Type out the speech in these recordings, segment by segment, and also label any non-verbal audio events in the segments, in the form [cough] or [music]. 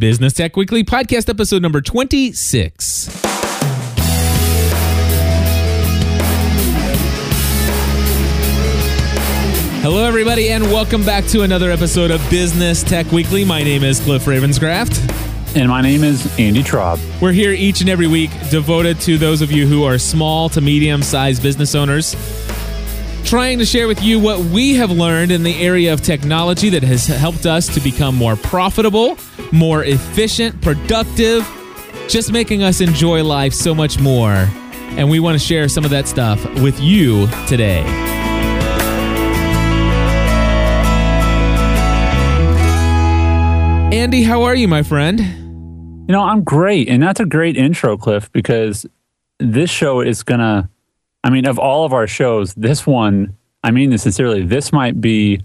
Business Tech Weekly podcast episode number 26. Hello, everybody, and welcome back to another episode of Business Tech Weekly. My name is Cliff Ravenscraft. And my name is Andy Traub. We're here each and every week devoted to those of you who are small to medium sized business owners, trying to share with you what we have learned in the area of technology that has helped us to become more profitable, more efficient, productive, just making us enjoy life so much more. And we want to share some of that stuff with you today. Andy, how are you, my friend? You know, I'm great. And that's a great intro, Cliff, because this show is going to, I mean, of all of our shows, this one, I mean this sincerely, this might be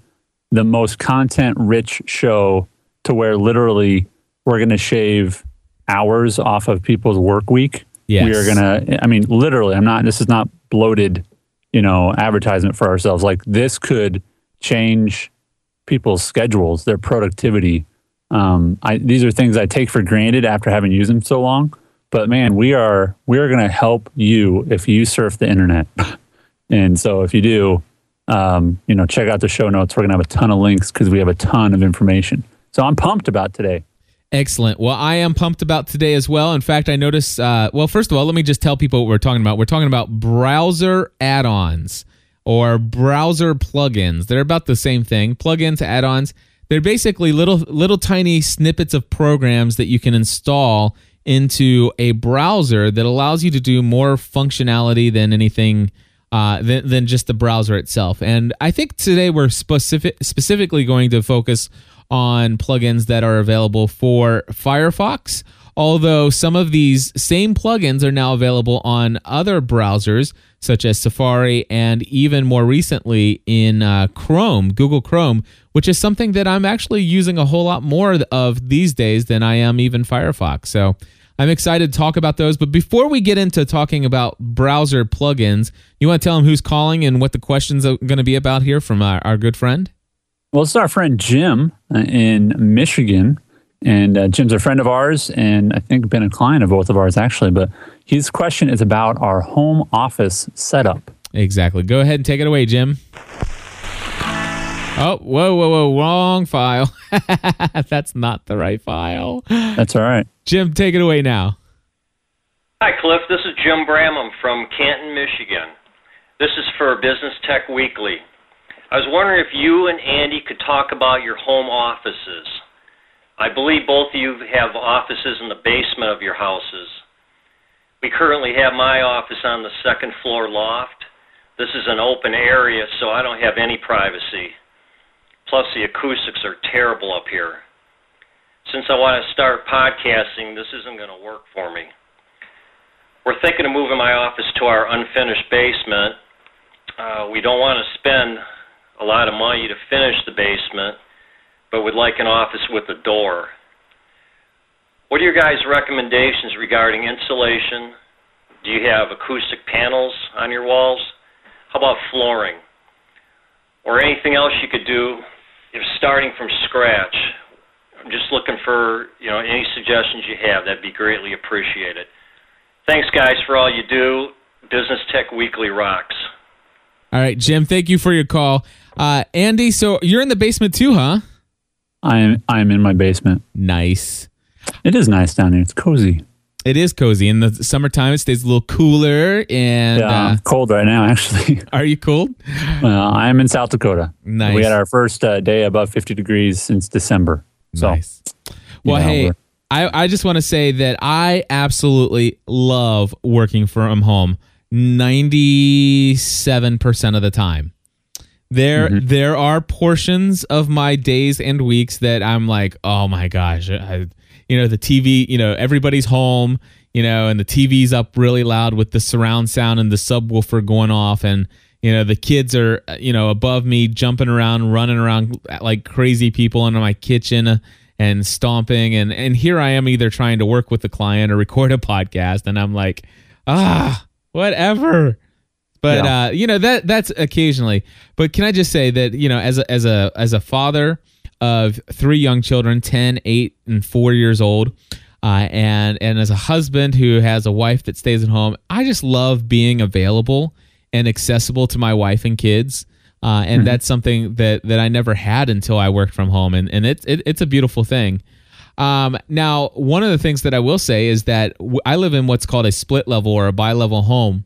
the most content rich show to where literally we're going to shave hours off of people's work week. Yes. We are going to, I mean, literally, I'm not, this is not bloated, you know, advertisement for ourselves. Like this could change people's schedules, their productivity um, I, these are things I take for granted after having used them so long. But man, we are we are going to help you if you surf the internet. [laughs] and so if you do, um, you know, check out the show notes. We're going to have a ton of links because we have a ton of information. So I'm pumped about today. Excellent. Well, I am pumped about today as well. In fact, I noticed. Uh, well, first of all, let me just tell people what we're talking about. We're talking about browser add-ons or browser plugins. They're about the same thing. Plugins, add-ons they're basically little little tiny snippets of programs that you can install into a browser that allows you to do more functionality than anything uh, than, than just the browser itself. And I think today we're specific specifically going to focus on plugins that are available for Firefox. Although some of these same plugins are now available on other browsers such as Safari and even more recently in uh, Chrome, Google Chrome, which is something that I'm actually using a whole lot more of these days than I am even Firefox. So I'm excited to talk about those. But before we get into talking about browser plugins, you want to tell them who's calling and what the questions are going to be about here from our, our good friend? Well, it's our friend Jim uh, in Michigan. And uh, Jim's a friend of ours, and I think been a client of both of ours, actually. But his question is about our home office setup. Exactly. Go ahead and take it away, Jim. Oh, whoa, whoa, whoa, wrong file. [laughs] That's not the right file. That's all right. Jim, take it away now. Hi, Cliff. This is Jim Bramham from Canton, Michigan. This is for Business Tech Weekly. I was wondering if you and Andy could talk about your home offices. I believe both of you have offices in the basement of your houses. We currently have my office on the second floor loft. This is an open area, so I don't have any privacy. Plus, the acoustics are terrible up here. Since I want to start podcasting, this isn't going to work for me. We're thinking of moving my office to our unfinished basement. Uh, we don't want to spend a lot of money to finish the basement, but would like an office with a door. What are your guys' recommendations regarding insulation? Do you have acoustic panels on your walls? How about flooring? Or anything else you could do if starting from scratch, I'm just looking for you know any suggestions you have. That'd be greatly appreciated. Thanks, guys, for all you do. Business Tech Weekly rocks. All right, Jim. Thank you for your call, uh, Andy. So you're in the basement too, huh? I'm I'm in my basement. Nice. It is nice down here. It's cozy. It is cozy. In the summertime, it stays a little cooler and yeah, uh, cold right now. [laughs] Actually, are you cold? Well, I'm in South Dakota. Nice. We had our first uh, day above 50 degrees since December. So, nice. Well, hey, I, I just want to say that I absolutely love working from home 97% of the time. There mm-hmm. there are portions of my days and weeks that I'm like, "Oh my gosh, I, you know the TV, you know everybody's home, you know, and the TV's up really loud with the surround sound and the subwoofer going off, and you know the kids are you know above me jumping around, running around like crazy people in my kitchen and stomping, and and here I am either trying to work with the client or record a podcast, and I'm like, ah, whatever. But yeah. uh, you know that that's occasionally. But can I just say that you know as a as a as a father of three young children 10 8 and 4 years old uh, and and as a husband who has a wife that stays at home i just love being available and accessible to my wife and kids uh, and mm-hmm. that's something that that i never had until i worked from home and, and it, it it's a beautiful thing um, now one of the things that i will say is that w- I live in what's called a split level or a bi-level home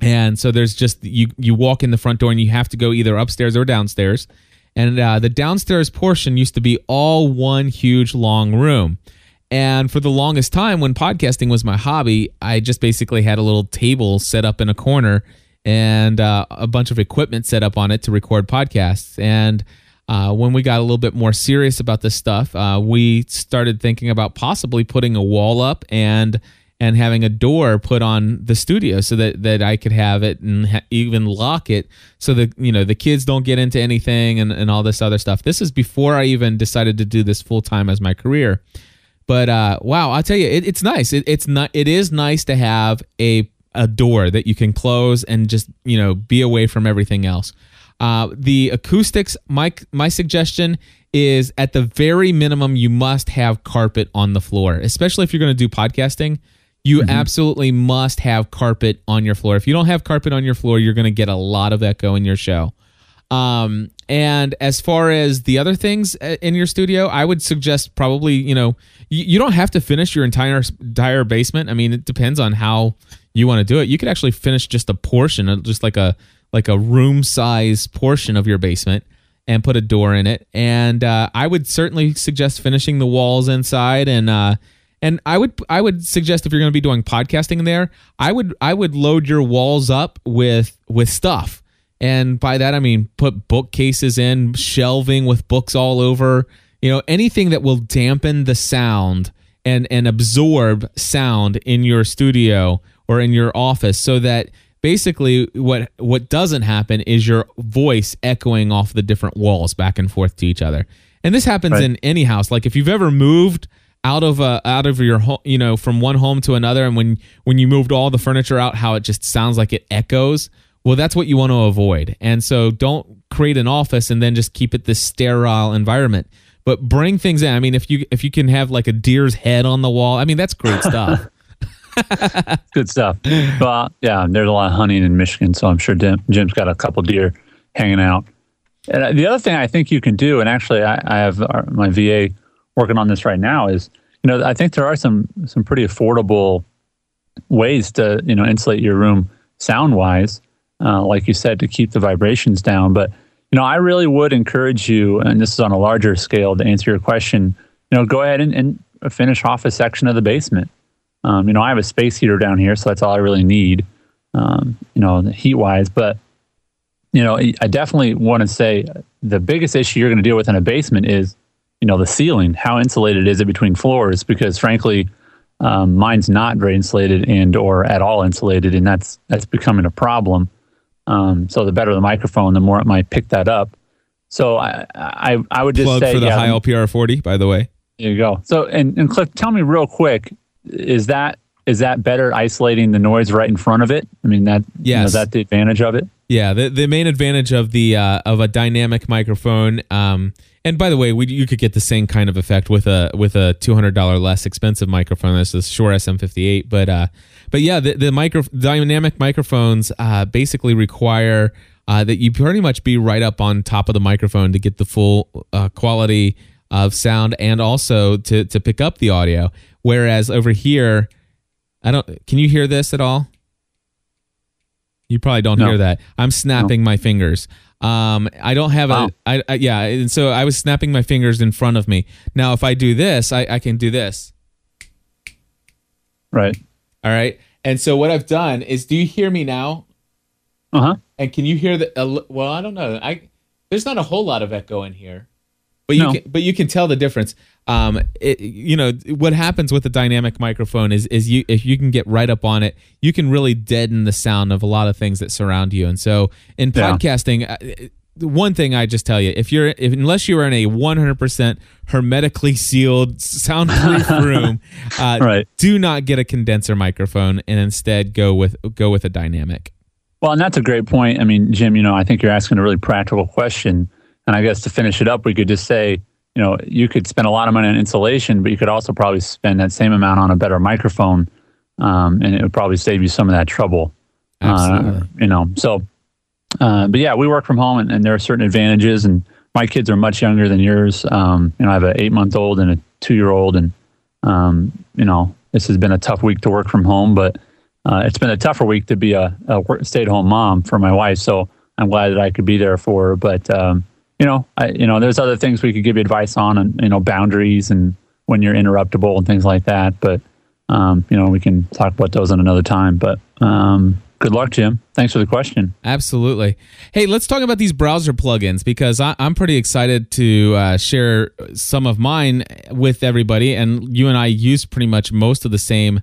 and so there's just you you walk in the front door and you have to go either upstairs or downstairs. And uh, the downstairs portion used to be all one huge long room. And for the longest time when podcasting was my hobby i just basically had a little table set up in a corner and uh, a bunch of equipment set up on it to record podcasts. And uh, when we got a little bit more serious about this stuff, uh, we started thinking about possibly putting a wall up and and having a door put on the studio so that, that I could have it and ha- even lock it so that you know the kids don't get into anything and, and all this other stuff. This is before I even decided to do this full time as my career. But uh, wow, I'll tell you, it, it's nice. It, it's not. It is nice to have a a door that you can close and just you know be away from everything else. Uh, the acoustics, my my suggestion is at the very minimum you must have carpet on the floor, especially if you're going to do podcasting you mm-hmm. absolutely must have carpet on your floor. If you don't have carpet on your floor, you're going to get a lot of echo in your show. Um, and as far as the other things uh, in your studio, I would suggest probably, you know, you, you don't have to finish your entire entire basement. I mean, it depends on how you want to do it. You could actually finish just a portion, uh, just like a like a room size portion of your basement and put a door in it. And uh, I would certainly suggest finishing the walls inside and uh, and I would I would suggest if you're going to be doing podcasting in there, I would I would load your walls up with with stuff. And by that I mean put bookcases in, shelving with books all over, you know, anything that will dampen the sound and and absorb sound in your studio or in your office so that basically what what doesn't happen is your voice echoing off the different walls back and forth to each other. And this happens right. in any house. Like if you've ever moved out of a out of your home you know from one home to another and when when you moved all the furniture out how it just sounds like it echoes? Well that's what you want to avoid. And so don't create an office and then just keep it this sterile environment. But bring things in. I mean if you if you can have like a deer's head on the wall i mean that's great stuff. [laughs] Good stuff. Well yeah there's a lot of hunting in michigan so i'm sure Jim, jim's got a couple deer hanging out. And the other thing i think you can do and actually i, I have our, my va working on this right now is you know I think there are some some pretty affordable ways to you know insulate your room sound wise, uh, like you said, to keep the vibrations down. But you know I really would encourage you, and this is on a larger scale to answer your question. You know, go ahead and, and finish off a section of the basement. Um, you know, I have a space heater down here, so that's all I really need. Um, you know, heat wise, but you know, I definitely want to say the biggest issue you're going to deal with in a basement is you know the ceiling how insulated is it between floors? Because frankly um, mine's not very insulated and or at all insulated and that's that's becoming a problem. Um, so the better the microphone the more it might pick that up. So i i, I would just Plug say for the yeah, Heil PR 40 by the way. There you go. So and, and cliff tell me real quick is that is that better isolating the noise right in front of it i mean that yes. You know, is that the advantage of it yeah the, the main advantage of the uh, of a dynamic microphone um, and by the way, we, you could get the same kind of effect with a with a two hundred dollar less expensive microphone. This is Shure SM58, but uh, but yeah, the the micro dynamic microphones uh, basically require uh, that you pretty much be right up on top of the microphone to get the full uh, quality of sound and also to to pick up the audio. Whereas over here, I don't. Can you hear this at all? You probably don't no. hear that. I'm snapping no. my fingers. Um, I don't have wow. a, I, I, yeah, and so I was snapping my fingers in front of me. Now, if I do this, I, I can do this. Right. All right. And so what I've done is, do you hear me now? Uh huh. And can you hear the? Uh, well, I don't know. I there's not a whole lot of echo in here, but you no. can, but you can tell the difference. Um, it, you know what happens with a dynamic microphone is is you if you can get right up on it, you can really deaden the sound of a lot of things that surround you. And so in podcasting. Yeah. Uh, one thing I just tell you, if you're if, unless you are in a 100% hermetically sealed soundproof [laughs] room, uh, right. do not get a condenser microphone and instead go with go with a dynamic. Well, and that's a great point. I mean, Jim, you know, I think you're asking a really practical question, and I guess to finish it up, we could just say, you know, you could spend a lot of money on insulation, but you could also probably spend that same amount on a better microphone, um, and it would probably save you some of that trouble. Absolutely. Uh, you know, so, uh, but yeah, we work from home, and, and, there are certain advantages. And my kids are much younger than yours. Um, you know, I have an eight month old and a two year old, and um, you know, this has been a tough week to work from home, but uh, it's been a tougher week to be a, a stay at home mom for my wife. So I'm glad that I could be there for her. But um, you know, I, you know, there's other things we could give you advice on, and you know, boundaries and when you're interruptible and things like that. But um, you know, we can talk about those in another time. But um, good luck, Jim. Thanks for the question. Absolutely. Hey, let's talk about these browser plugins because I, am pretty excited to uh, share some of mine with everybody. And you and I use pretty much most of the same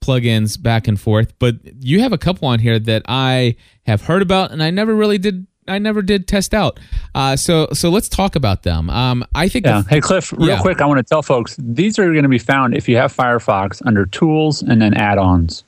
plugins back and forth, but you have a couple on here that I have heard about and I never really did I never did test out. Uh, so so let's talk about them. Um, I think. Yeah. hey Cliff, real yeah. quick, I want to tell folks these are going to be found if you have Firefox under Tools and then Add-ons.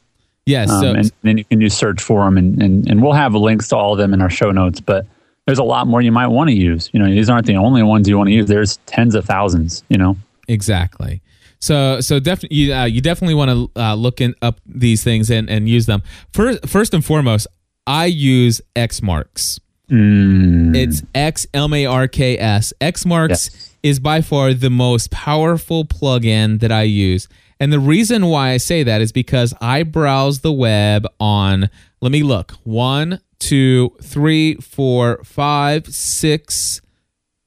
Yes. Um, so, and then you can just search for them, and, and and we'll have links to all of them in our show notes. But there's a lot more you might want to use. You know, these aren't the only ones you want to use. There's tens of thousands. You know. Exactly. So so definitely you, uh, you definitely want to uh, look in, up these things and, and use them. First first and foremost, I use Xmarks. Mm. It's X M A R K S. Xmarks yes. is by far the most powerful plugin that I use. And the reason why I say that is because I browse the web on, let me look, one, two, three, four, five, six,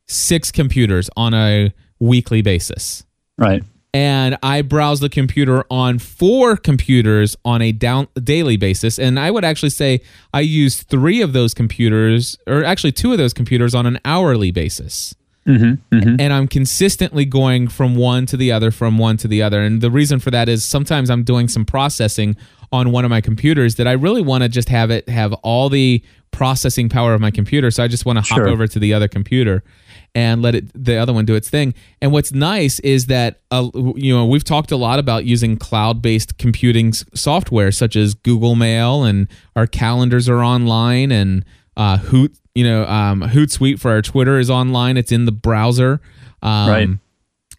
six computers on a weekly basis. Right and I browse the computer on four computers on a down daily basis. And I would actually say I use three of those computers, or actually two of those computers, on an hourly basis. Mm-hmm, mm-hmm. And I'm consistently going from one to the other, from one to the other. And the reason for that is sometimes I'm doing some processing on one of my computers that I really want to just have it have all the processing power of my computer. So I just want to sure. hop over to the other computer and let it the other one do its thing. And what's nice is that uh, you know we've talked a lot about using cloud-based computing software such as Google Mail, and our calendars are online, and uh, Hoot you know um, Hootsuite for our Twitter is online. It's in the browser. Um, right.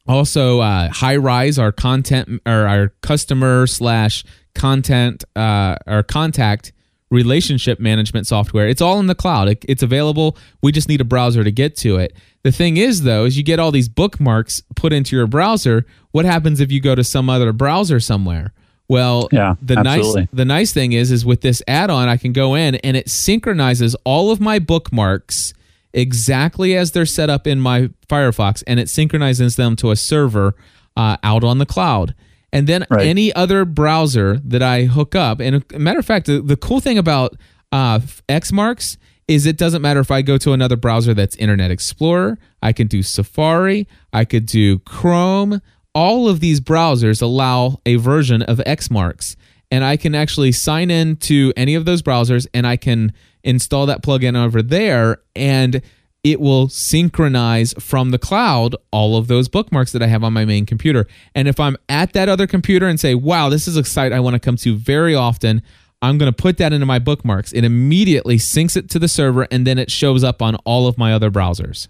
Also, uh, Highrise, our content or our customer slash content uh, or contact relationship management software. It's all in the cloud. It, it's available. We just need a browser to get to it. The thing is, though, is you get all these bookmarks put into your browser. What happens if you go to some other browser somewhere? Well, yeah, the absolutely. nice the nice thing is is with this add-on, I can go in and it synchronizes all of my bookmarks exactly as they're set up in my Firefox, and it synchronizes them to a server uh, out on the cloud. And then right. any other browser that I hook up, and a matter of fact, the, the cool thing about uh, Xmarks is it doesn't matter if I go to another browser that's Internet Explorer, I can do Safari, I could do Chrome. All of these browsers allow a version of Xmarks. And I can actually sign in to any of those browsers and I can install that plugin over there and it will synchronize from the cloud all of those bookmarks that I have on my main computer. And if I'm at that other computer and say, wow, this is a site I want to come to very often, I'm going to put that into my bookmarks. It immediately syncs it to the server and then it shows up on all of my other browsers.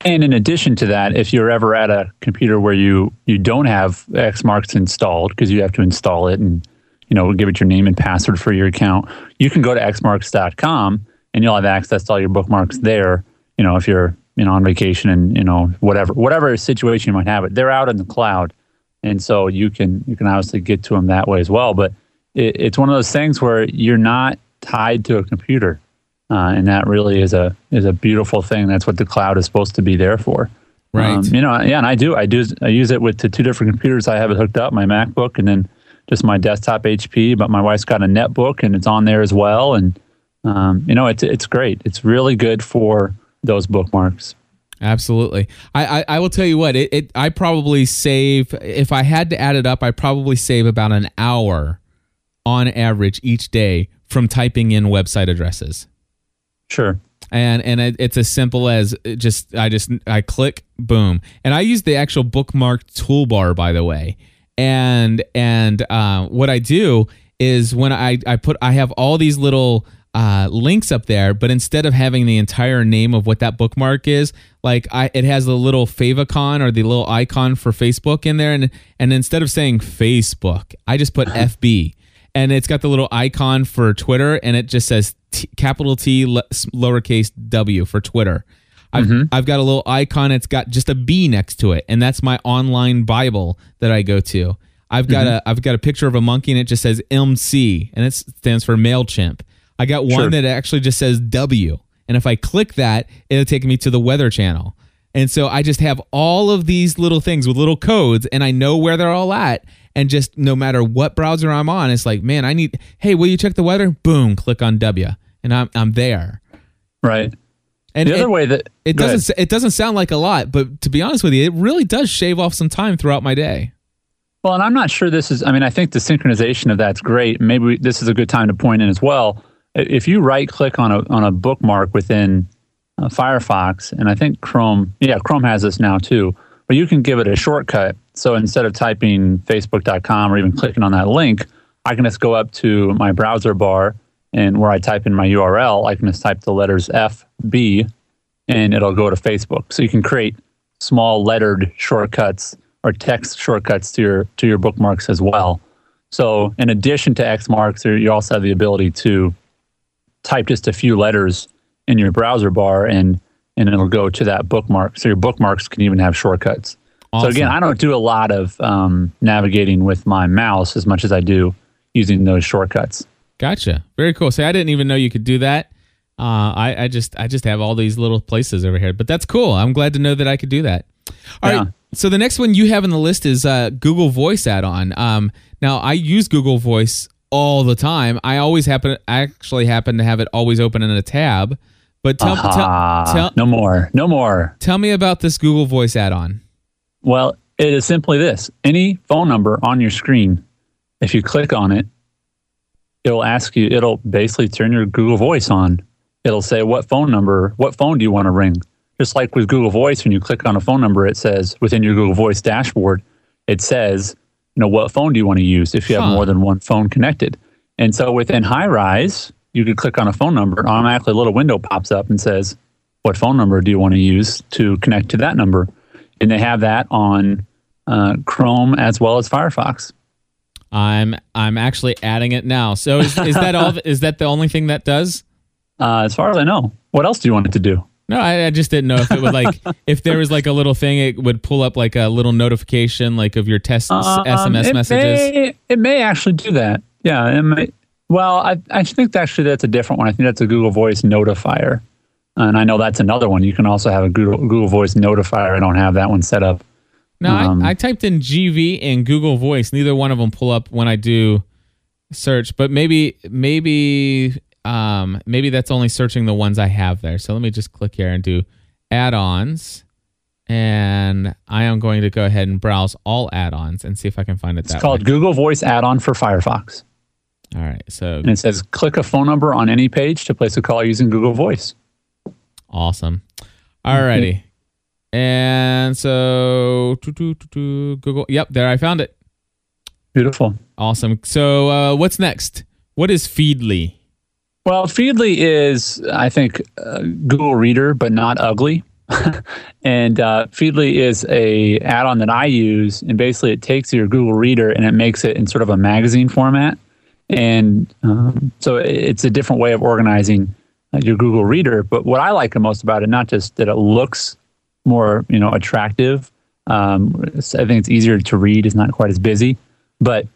And in addition to that, if you're ever at a computer where you you don't have Xmarks installed because you have to install it and you know give it your name and password for your account, you can go to xmarks.com and you'll have access to all your bookmarks there. You know, if you're you know on vacation and you know whatever whatever situation you might have it, they're out in the cloud, and so you can you can obviously get to them that way as well. But it, it's one of those things where you're not tied to a computer, uh, and that really is a is a beautiful thing. That's what the cloud is supposed to be there for. Right. Um, you know, yeah, and I do. I do. I use it with the two different computers. I have it hooked up, my MacBook, and then just my desktop HP. But my wife's got a netbook, and it's on there as well. And um, you know, it's it's great. It's really good for those bookmarks. Absolutely. I, I, I, will tell you what, it, it I probably save if I had to add it up, I probably save about an hour on average each day from typing in website addresses. Sure. And and it, it's as simple as just I just I click boom. And I use the actual bookmark toolbar by the way. And and uh, what I do is when I I put I have all these little uh, links up there, but instead of having the entire name of what that bookmark is, like I, it has the little favicon or the little icon for Facebook in there, and and instead of saying Facebook, I just put [laughs] FB, and it's got the little icon for Twitter, and it just says T, capital T lowercase W for Twitter. I've, mm-hmm. I've got a little icon. It's got just a B next to it, and that's my online Bible that I go to. I've got mm-hmm. a I've got a picture of a monkey, and it just says MC, and it stands for Mailchimp. I got one sure. that actually just says W. And if I click that, it'll take me to the weather channel. And so I just have all of these little things with little codes and I know where they're all at. And just no matter what browser I'm on, it's like, man, I need, hey, will you check the weather? Boom, click on W. And I'm, I'm there. Right. And the other it, way that it doesn't it doesn't sound like a lot, but to be honest with you, it really does shave off some time throughout my day. Well, and I'm not sure this is. I mean, I think the synchronization of that's great. Maybe we, this is a good time to point in as well if you right click on a on a bookmark within uh, Firefox, and I think Chrome, yeah, Chrome has this now too, but you can give it a shortcut. So instead of typing facebook.com or even clicking on that link, I can just go up to my browser bar and where I type in my URL, I can just type the letters FB and it'll go to Facebook. So you can create small lettered shortcuts or text shortcuts to your to your bookmarks as well. So in addition to Xmarks, you also have the ability to type just a few letters in your browser bar and and it'll go to that bookmark. So your bookmarks can even have shortcuts. Awesome. So again, I don't do a lot of um, navigating with my mouse as much as I do using those shortcuts. Gotcha. Very cool. See, I didn't even know you could do that. Uh, I, I just I just have all these little places over here, but that's cool. I'm glad to know that I could do that. All yeah. right. So the next one you have in the list is uh, Google Voice add-on. Um, now I use Google Voice all the time. I always happen actually happen to have it always open in a tab. But tell, uh-huh. tell, tell no more, no more. Tell me about this Google Voice add-on. Well, it is simply this: any phone number on your screen, if you click on it, it'll ask you. It'll basically turn your Google Voice on. It'll say what phone number, what phone do you want to ring? Just like with Google Voice, when you click on a phone number, it says within your Google Voice dashboard, it says you know, what phone do you want to use if you have huh. more than one phone connected? And so within Highrise, you could click on a phone number, and automatically a little window pops up and says, what phone number do you want to use to connect to that number? And they have that on uh, Chrome as well as Firefox. I'm I'm actually adding it now. So is, is that all? Is that the only thing that does? Uh, as far as I know, what else do you want it to do? No, I, I, just didn't know if it would like [laughs] if there was like a little thing it would pull up like a little notification like of your test um, SMS it messages. May, it may actually do that. Yeah, it may. Well, I I think actually that's a different one. I think that's a Google Voice notifier, and I know that's another one. You can also have a Google Google Voice notifier. I don't have that one set up. No, um, I, I typed in GV and Google Voice. Neither one of them pull up when I do search, but maybe maybe um, maybe that's only searching the ones I have there. So let me just click here and do add-ons. And I am going to go ahead and browse all add-ons and see if I can find it. It's called way. Google Voice add-on for Firefox. All right. So and it says click a phone number on any page to place a call using Google Voice. Awesome. All righty. And so Google. Yep, there I found it. Beautiful. Awesome. So uh, what's next? What is Feedly? Well, Feedly is, I think, uh, Google Reader, but not ugly. [laughs] and uh, Feedly is a add-on that I use, and basically it takes your Google Reader and it makes it in sort of a magazine format. And um, so it's a different way of organizing uh, your Google Reader. But what I like the most about it, not just that it looks more, you know, attractive. Um, I think it's easier to read. It's not quite as busy, but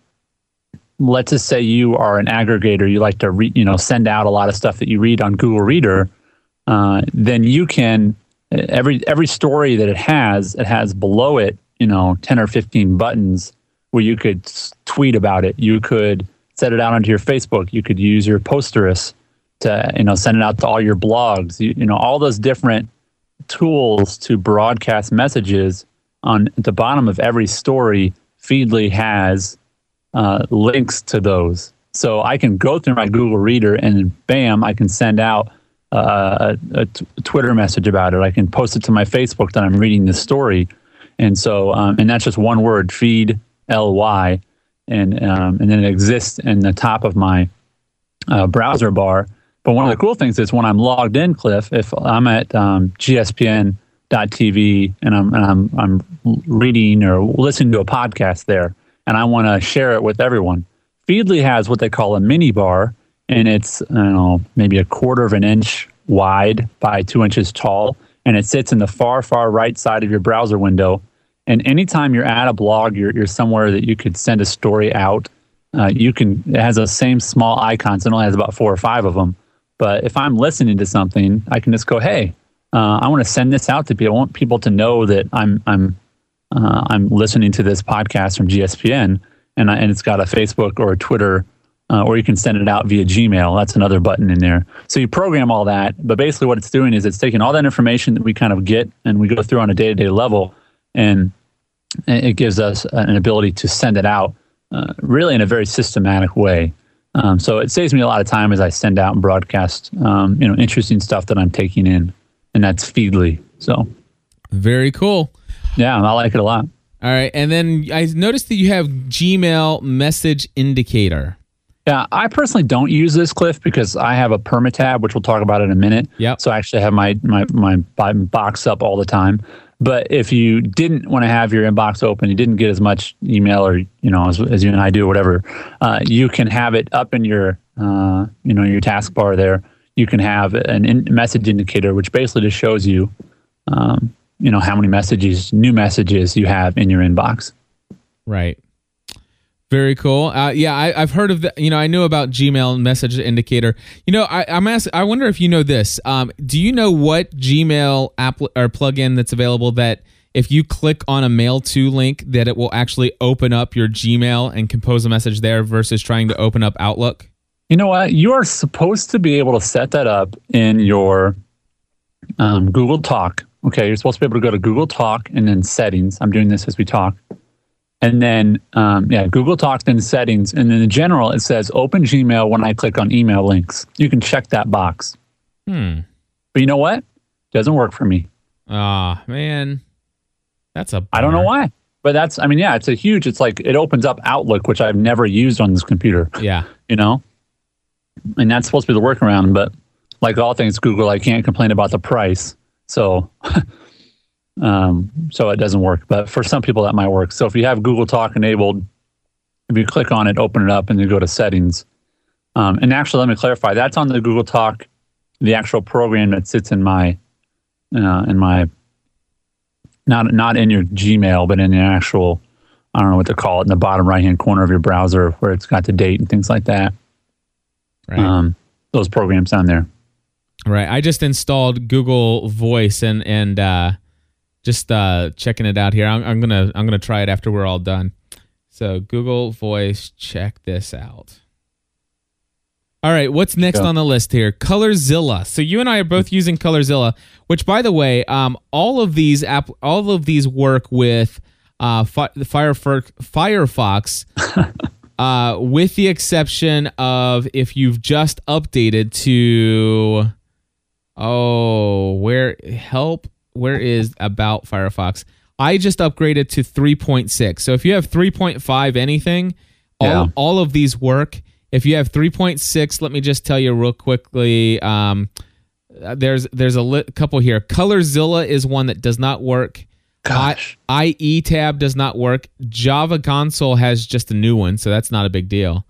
let's just say you are an aggregator, you like to re, you know send out a lot of stuff that you read on Google Reader, uh, then you can every every story that it has, it has below it you know ten or fifteen buttons where you could tweet about it. You could set it out onto your Facebook. You could use your Posterous to you know send it out to all your blogs. You, you know all those different tools to broadcast messages on the bottom of every story. Feedly has uh, links to those. So I can go through my Google Reader and bam, I can send out uh, Twitter message about it. I can post it to my Facebook that I'm reading this story. And so, um, and that's just one word, feed ly, and um, and then it exists in the top of my uh, browser bar. But one of the cool things is when I'm logged in, Cliff, if I'm at um, GSPN.TV and I'm and I'm I'm reading or listening to a podcast there, and I want to share it with everyone, Feedly has what they call a mini bar, and it's I don't know maybe a quarter of an inch wide by two inches tall, and it sits in the far far right side of your browser window. And anytime you're at a blog, you're you're somewhere that you could send a story out. Uh, you can it has the same small icons. It only has about four or five of them. But if I'm listening to something, I can just go, "Hey, uh, I want to send this out to people. I want people to know that I'm I'm uh, I'm listening to this podcast from GSPN, and I, and it's got a Facebook or a Twitter, uh, or you can send it out via Gmail. That's another button in there. So you program all that, but basically what it's doing is it's taking all that information that we kind of get and we go through on a day to day level, and it gives us an ability to send it out uh, really in a very systematic way. Um, so it saves me a lot of time as I send out and broadcast, um, you know, interesting stuff that I'm taking in, and that's Feedly. So very cool. Yeah, I like it a lot. All right, and then I noticed that you have Gmail Message Indicator. Yeah, I personally don't use this, Cliff, because I have a permatab, which we'll talk about in a minute. Yeah. So I actually have my, my my box up all the time. But if you didn't want to have your inbox open, you didn't get as much email, or you know, as, as you and I do, or whatever, uh, you can have it up in your uh, you know your taskbar there. You can have an in message indicator, which basically just shows you, um, you know, how many messages, new messages you have in your inbox. Right. Very cool. Uh, yeah, I, have heard of the. You know, I knew about Gmail Message Indicator. You know, I, am asking. I wonder if you know this. Um, do you know what Gmail app or plugin that's available that if you click on a Mail to link, that it will actually open up your Gmail and compose a message there versus trying to open up Outlook? You know what? You are supposed to be able to set that up in your um, Google Talk. Okay, you're supposed to be able to go to Google Talk and then settings. I'm doing this as we talk and then, um, yeah, Google Talks in settings. And then in general, it says open Gmail when I click on email links. You can check that box. Hmm. But you know what? Doesn't work for me. Ah, oh, man. That's a. I don't know why. But that's, I mean, yeah, it's a huge, it's like it opens up Outlook, which I've never used on this computer. Yeah. You know? And that's supposed to be the workaround. But like all things Google, I can't complain about the price. So [laughs] Um, so it doesn't work. But for some people, that might work. So if you have Google Talk enabled, if you click on it, open it up, and you go to settings. Um, and actually, let me clarify. That's on the Google Talk, the actual program that sits in my, uh, in my, not not in your Gmail, but in the actual, I don't know what to call it, in the bottom right hand corner of your browser, where it's got the date and things like that. Right. Um, those programs on there. Right. I just installed Google Voice and and uh, just uh, checking it out here. I'm, I'm gonna I'm gonna try it after we're all done. So Google Voice, check this out. All right, what's next on the list here? Colorzilla. So you and I are both using Colorzilla, which, by the way, um, all of these app, all of these work with uh, fi- Firefox, Firefox [laughs] uh, with the exception of if you've just updated to, oh, where help where is about Firefox? I just upgraded to 3.6. So if you have 3.5 anything, yeah. all, all of these work. If you have 3.6, let me just tell you real quickly. Um, there's there's a li- couple here. Colorzilla is one that does not work. Gosh. I, IE tab does not work. Java console has just a new one, so that's not a big deal.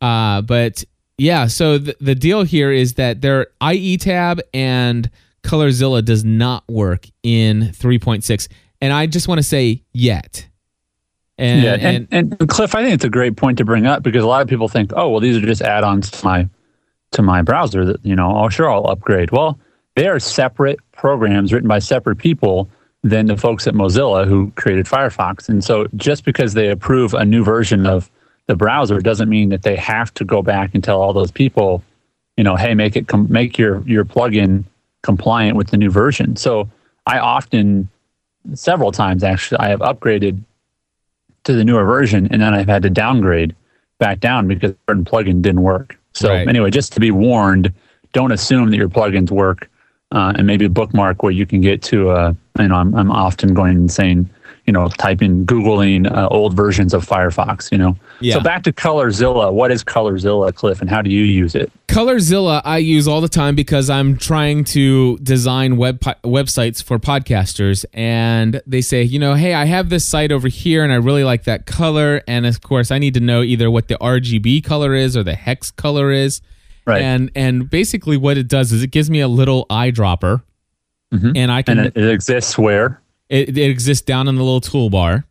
Uh, but yeah, so the, the deal here is that their IE tab and Colorzilla does not work in 3.6. And I just want to say yet. And, yeah, and, and, and, Cliff, I think it's a great point to bring up because a lot of people think, oh, well, these are just add-ons to my to my browser. That you know, oh, sure, I'll upgrade. Well, they are separate programs written by separate people than the folks at Mozilla who created Firefox. And so, just because they approve a new version of the browser doesn't mean that they have to go back and tell all those people, you know, hey, make it com- make your your plugin compliant with the new version. So I often, several times actually, I have upgraded to the newer version and then I've had to downgrade back down because a certain plugin didn't work. So right. anyway, just to be warned, don't assume that your plugins work. Uh, and maybe bookmark where you can get to, uh, you know, I'm, I'm often going and saying, you know, typing, Googling uh, old versions of Firefox, you know. Yeah. So back to Colorzilla. What is Colorzilla, Cliff, and how do you use it? Colorzilla I use all the time because I'm trying to design web websites for podcasters and they say, you know, hey, I have this site over here and I really like that color and of course I need to know either what the RGB color is or the hex color is. Right. And and basically what it does is it gives me a little eyedropper Mhm. and I can And it, it exists where? It, it exists down in the little toolbar.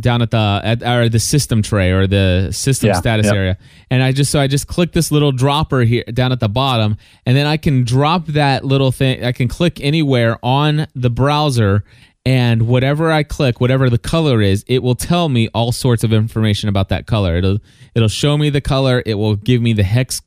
Down at the at or the system tray or the system Yeah, status yep. area. And i just so i just click this little dropper here down at the bottom and then i can drop that little thing i can click anywhere on the browser and whatever i click whatever the color is it will tell me all sorts of information about that color. It'll it'll show me the color. It will give me the hex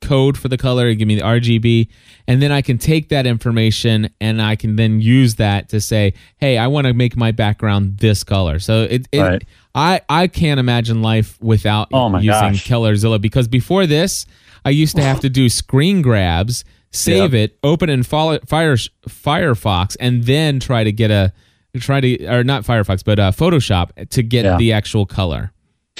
code for the color, give me the RGB, and then I can take that information and I can then use that to say, hey, I want to make my background this color. So it, it Right. I I can't imagine life without Oh my using gosh. Colorzilla because before this, I used to have to do screen grabs, save Yep. it, open in Fire Firefox, and then try to get a try to or not Firefox, but uh, Photoshop to get Yeah. the actual color.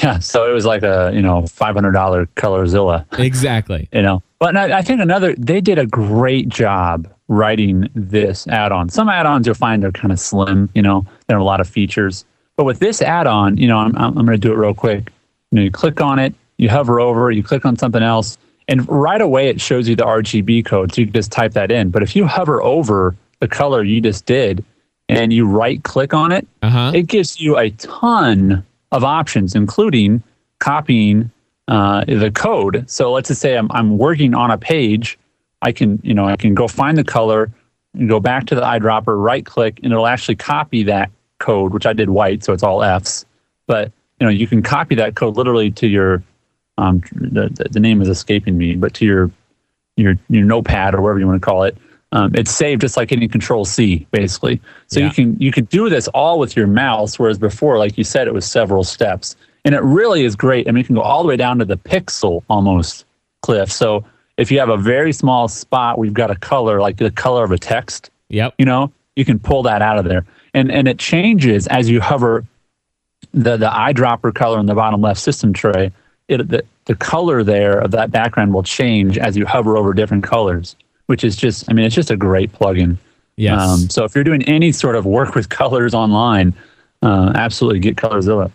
Yeah. So it was like a, you know, $500 Colorzilla. Exactly. you know but I, I think another they did a great job writing this add-on some add-ons you'll find are kind of slim you know there are a lot of features but with this add-on you know i'm, I'm going to do it real quick you know you click on it you hover over you click on something else and right away it shows you the rgb code so you can just type that in but if you hover over the color you just did and you right click on it Uh huh. it gives you a ton of options, including copying uh, the code. So let's just say I'm, I'm working on a page. I can, you know, I can go find the color and go back to the eyedropper, right click, and it'll actually copy that code, which I did white, so it's all Fs. But you know, you can copy that code literally to your, um, the, the name is escaping me, but to your your your notepad or whatever you want to call it. Um, it's saved just like any Control C, basically. So Yeah. you can you can do this all with your mouse, whereas before, like you said, it was several steps, and it really is great. I mean, you can go all the way down to the pixel almost, Cliff. So if you have a very small spot, we've got a color like the color of a text. Yep. You know, you can pull that out of there, and and it changes as you hover the the eyedropper color in the bottom left system tray. It the, the color there of that background will change as you hover over different colors, which is just I mean it's just a great plugin. Yes. Um, so if you're doing any sort of work with colors online, uh, absolutely get Colorzilla.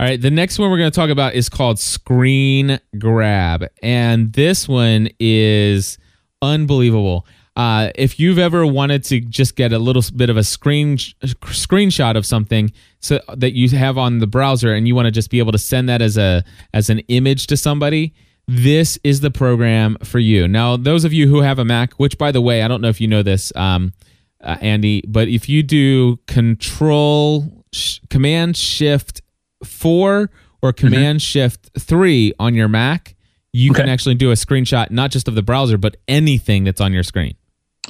All right, the next one we're going to talk about is called Screen Grab, and this one is unbelievable. Uh, if you've ever wanted to just get a little bit of a screen screenshot of something so that you have on the browser, and you want to just be able to send that as a as an image to somebody, this is the program for you. Now, those of you who have a Mac, which by the way, I don't know if you know this, um, uh, Andy, but if you do Control sh- Command Shift four or Command Shift three on your Mac, you can Okay. actually actually do a screenshot not just of the browser but anything that's on your screen.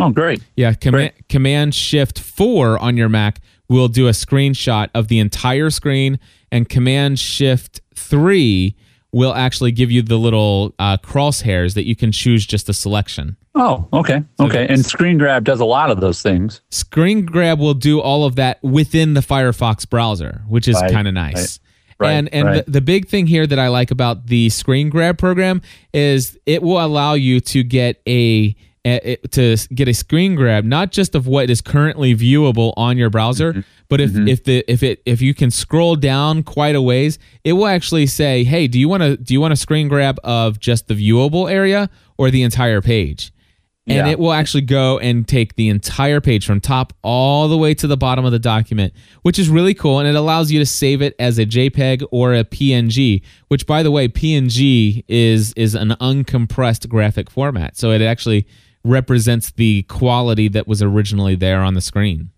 Oh, great! Yeah, Command Great. Command Shift four on your Mac will do a screenshot of the entire screen, and Command Shift three will actually give you the little uh, crosshairs that you can choose just a selection. Oh, okay, okay. And Screen Grab does a lot of those things. Screen Grab will do all of that within the Firefox browser, which is Right, kind of nice. right, and and right. The, the big thing here that I like about the Screen Grab program is it will allow you to get a- it- to get a screen grab not just of what is currently viewable on your browser, Mm-hmm. but if if the if it if you can scroll down quite a ways, it will actually say, "Hey, do you want to do you want a screen grab of just the viewable area or the entire page?" and Yeah. it will actually go and take the entire page from top all the way to the bottom of the document, which is really cool. And it allows you to save it as a JPEG or a PNG, which, by the way, PNG is is an uncompressed graphic format, so it actually represents the quality that was originally there on the screen.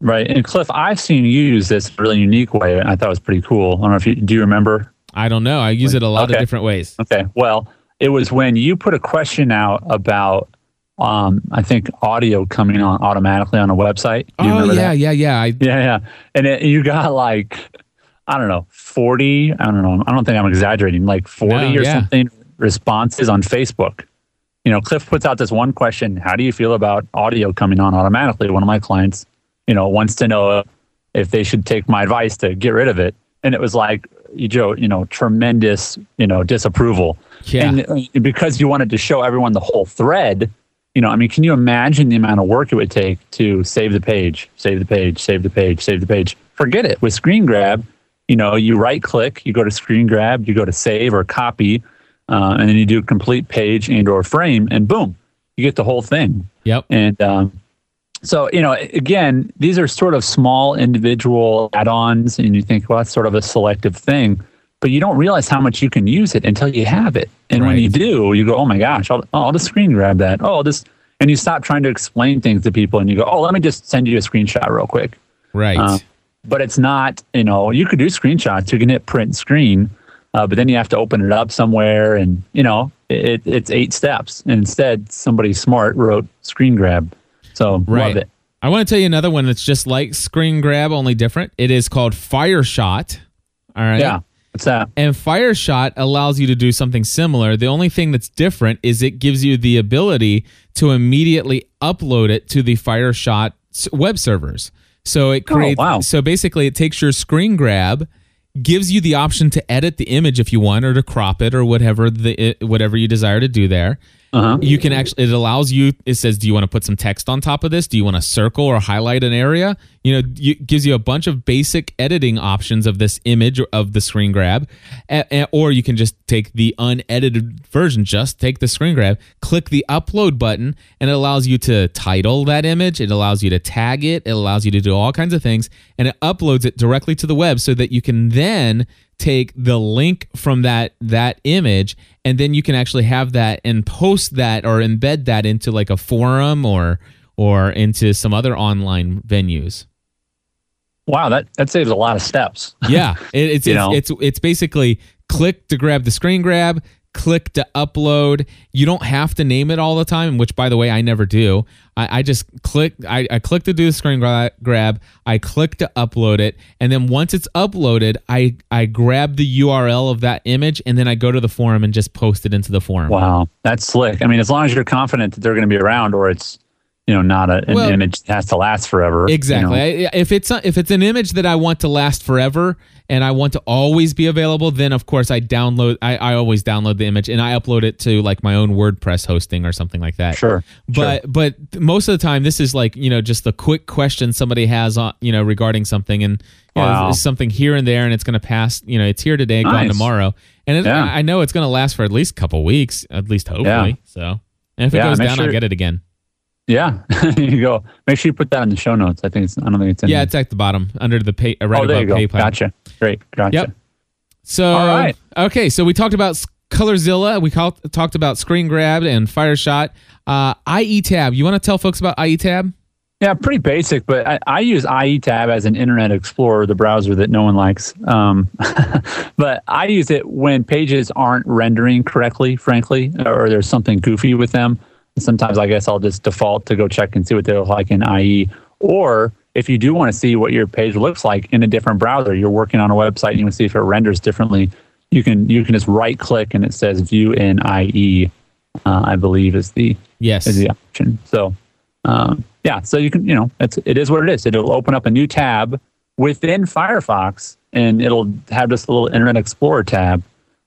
Right. And Cliff, I've seen you use this in a really unique way. and I thought it was pretty cool. I don't know if you do you remember? I don't know. I use it a lot of different ways. Okay. Well, it was when you put a question out about um, I think audio coming on automatically on a website. Oh yeah, that? yeah, yeah. I, Yeah, yeah. And it, you got like I don't know, 40, I don't know. I don't think I'm exaggerating, like 40 No, or yeah. something responses on Facebook. You know, Cliff puts out this one question, how do you feel about audio coming on automatically? One of my clients, you know, wants to know if they should take my advice to get rid of it. And it was like, you Joe, you know, tremendous, you know, disapproval. Yeah. And uh, because you wanted to show everyone the whole thread, you know, I mean, can you imagine the amount of work it would take to save the page, save the page, save the page, save the page? Forget it. With screen grab, you know, you right click, you go to screen grab, you go to save or copy, uh, and then you do complete page and or frame, and boom, you get the whole thing. Yep. And um, so, you know, again, these are sort of small individual add-ons, and you think, well, that's sort of a selective thing, but you don't realize how much you can use it until you have it. And when you do, you go, oh my gosh, I'll, oh, I'll just screen grab that. Oh, I'll just, and you stop trying to explain things to people, and you go, oh, let me just send you a screenshot real quick. Right. Uh, but it's not, you know, you could do screenshots. You can hit print screen, uh, but then you have to open it up somewhere, and you know, it, it's eight steps. And instead, somebody smart wrote screen grab. So Right. love it. I want to tell you another one that's just like screen grab, only different. It is called Fire Shot. All right. Yeah. What's that? And Fire Shot allows you to do something similar. The only thing that's different is it gives you the ability to immediately upload it to the Fire Shot web servers. So it creates. Oh, wow. So basically, it takes your screen grab, gives you the option to edit the image if you want, or to crop it, or whatever the whatever you desire to do there. Uh-huh. You can actually. It allows you. It says, "Do you want to put some text on top of this? Do you want to circle or highlight an area?" You know, you, gives you a bunch of basic editing options of this image of the screen grab, or you can just take the unedited version. Just take the screen grab, click the upload button, and it allows you to title that image. It allows you to tag it. It allows you to do all kinds of things, and it uploads it directly to the web so that you can then take the link from that that image and then you can actually have that and post that or embed that into like a forum or or into some other online venues Wow, that, that saves a lot of steps. yeah it, it's [laughs] You it's, it's it's basically click to grab the screen grab click to upload. You don't have to name it all the time which by the way i never do. I, I just click I, I click to do the screen gra- grab. I click to upload it. And then once it's uploaded i i grab the url of that image and then i go to the forum and just post it into the forum. Wow, that's slick. I mean, as long as you're confident that they're going to be around, or it's you know not a, an Well- image that has to last forever. you know. Exactly. If it's a, if it's an image that I want to last forever and I want to always be available, then of course I download. I, I always download the image and I upload it to like my own WordPress hosting or something like that. Sure. But but most of the time, this is like you know just a quick question somebody has on you know regarding something and know, Wow. it's something here and there and it's going to pass. You know, it's here today, gone tomorrow, and it, Yeah. I know it's going to last for at least a couple weeks, at least hopefully. Yeah. So. And if it Yeah, goes down, I'll get it again. Yeah, [laughs] you go. Make sure you put that in the show notes. I think it's. I don't think it's in. Yeah, there. it's at the bottom under the pay, uh, right oh, there above you go. PayPal. Gotcha. Great. Gotcha. Yep. So, All right. okay, so we talked about Colorzilla. We call, talked about Screen Grab and Fire Shot. Uh, IE Tab. You want to tell folks about IE Tab? Yeah, pretty basic, but I, I use IE Tab as an Internet Explorer, the browser that no one likes. Um, [laughs] but I use it when pages aren't rendering correctly, frankly, or there's something goofy with them. Sometimes I guess I'll just default to go check and see what they look like in IE. Or if you do want to see what your page looks like in a different browser, you're working on a website and you want to see if it renders differently, you can you can just right click and it says View in IE. Uh, I believe is the Yes. is the option. So, um, yeah, so you can, you know, it's, it is what it is. It'll open up a new tab within Firefox and it'll have this little Internet Explorer tab.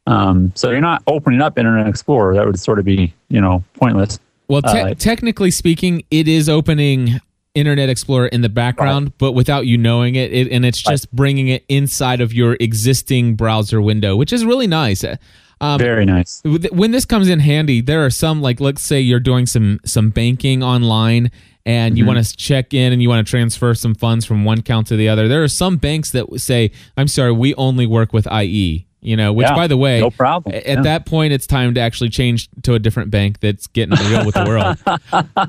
Um, so you're not opening up Internet Explorer. That would sort of be, you know, pointless. Well, te- Uh, technically speaking, it is opening Internet Explorer in the background, but without you knowing it, it and it's just bringing it inside of your existing browser window, which is really nice. Uh, Um, Very nice. when this comes in handy there are some like let's say you're doing some some banking online and you want to check in and you want to transfer some funds from one account to the other there are some banks that say i'm sorry we only work with ie you know which Yeah, by the way no problem. at Yeah. that point it's time to actually change to a different bank that's getting real with the world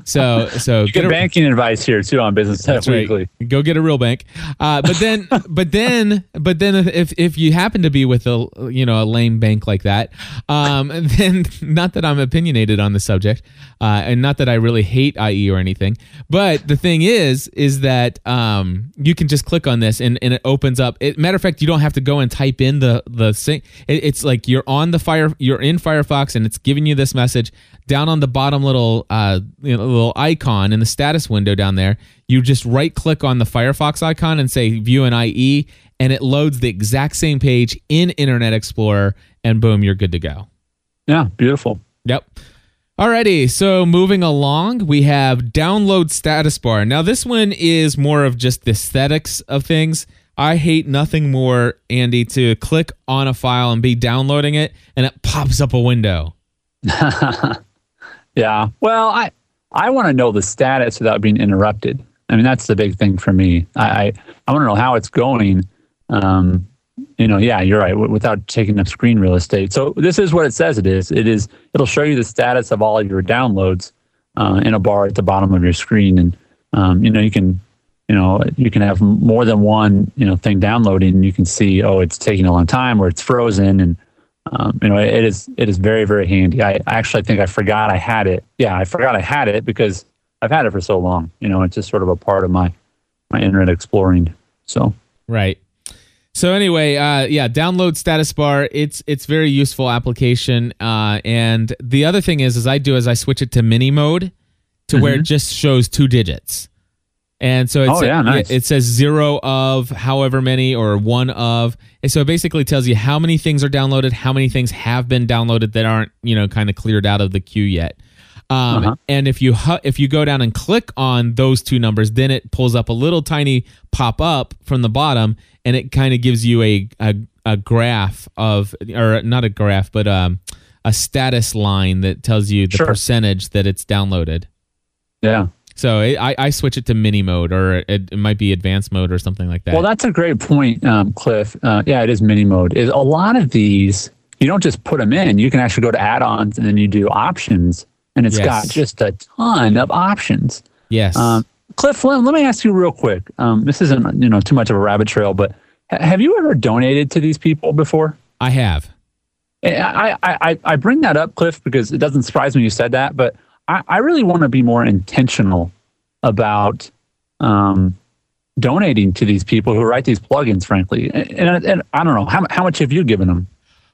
[laughs] so so You get a- banking advice here too on Business that's right. Weekly. Go get a real bank. Uh, but then, [laughs] but then, but then, if if you happen to be with a you know a lame bank like that, um, [laughs] then not that I'm opinionated on the subject, uh, and not that I really hate IE or anything, but the thing is, is that um, you can just click on this and, and it opens up. It, matter of fact, you don't have to go and type in the the It, it's like you're on the fire, you're in Firefox, and it's giving you this message down on the bottom little uh, you know, little icon in the status window down there You just right click on the Firefox icon and say View an IE, and it loads the exact same page in Internet Explorer, and boom, you're good to go. Yeah, beautiful. Yep. Alrighty, so moving along, we have download status bar. Now, this one is more of just the aesthetics of things. I hate nothing more, Andy, to click on a file and be downloading it, and it pops up a window. [laughs] yeah. Well, I I want to know the status without being interrupted. I mean, that's the big thing for me. I I, I want to know how it's going. Um, you know, yeah, you're right. W- without taking up screen real estate. So this is what it says. It is. It is. It'll show you the status of all your downloads uh, in a bar at the bottom of your screen, and um, you know you can, you know, you can have more than one you know thing downloading. And you can see, oh, it's taking a long time, or it's frozen, and um, you know, it is it is very very handy. I, I actually think I forgot I had it. Yeah, I forgot I had it because I've had it for so long. You know, it's just sort of a part of my my internet exploring. So right. So anyway, uh, yeah, download status bar. It's it's very useful application. Uh, and the other thing is, is I do is I switch it to mini mode, to mm-hmm. where it mm-hmm. just shows two digits. And so it's, oh, yeah, nice. it says zero of however many or one of. And so it basically tells you how many things are downloaded, how many things have been downloaded that aren't, you know, kind of cleared out of the queue yet. Um, uh-huh. And if you hu- if you go down and click on those two numbers, then it pulls up a little tiny pop up from the bottom, and it kind of gives you a, a, a graph of or not a graph, but um, a status line that tells you the sure. percentage that it's downloaded. Yeah. So it, I, I switch it to mini mode, or it, it, might be advanced mode, or something like that. Well, that's a great point, um, Cliff. Uh, yeah, it is mini mode. Is a lot of these you don't just put them in. You can actually go to add-ons and then you do options, and it's yes. got just a ton of options. Yes. Um, Cliff, let, let, me ask you real quick. Um, this isn't you know too much of a rabbit trail, but ha- have you ever donated to these people before? I have. I, I, I, I bring that up, Cliff, because it doesn't surprise me you said that, but I, I really want to be more intentional about um, donating to these people who write these plugins, frankly. And, and, and I don't know, how, how much have you given them?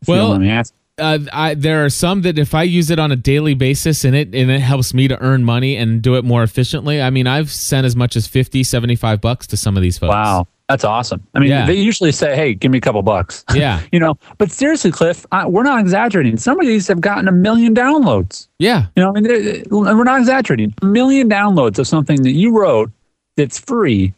Well, let me ask. Uh, I, there are some that if I use it on a daily basis and it and it helps me to earn money and do it more efficiently, I mean, I've sent as much as 50, 75 bucks to some of these folks. Wow. That's awesome. I mean, yeah. they usually say, "Hey, give me a couple bucks." [laughs] Yeah, you know. But seriously, Cliff, I, we're not exaggerating. Some of these have gotten a million downloads. Yeah, you know, I mean, we're not exaggerating. A million downloads of something that you wrote that's free,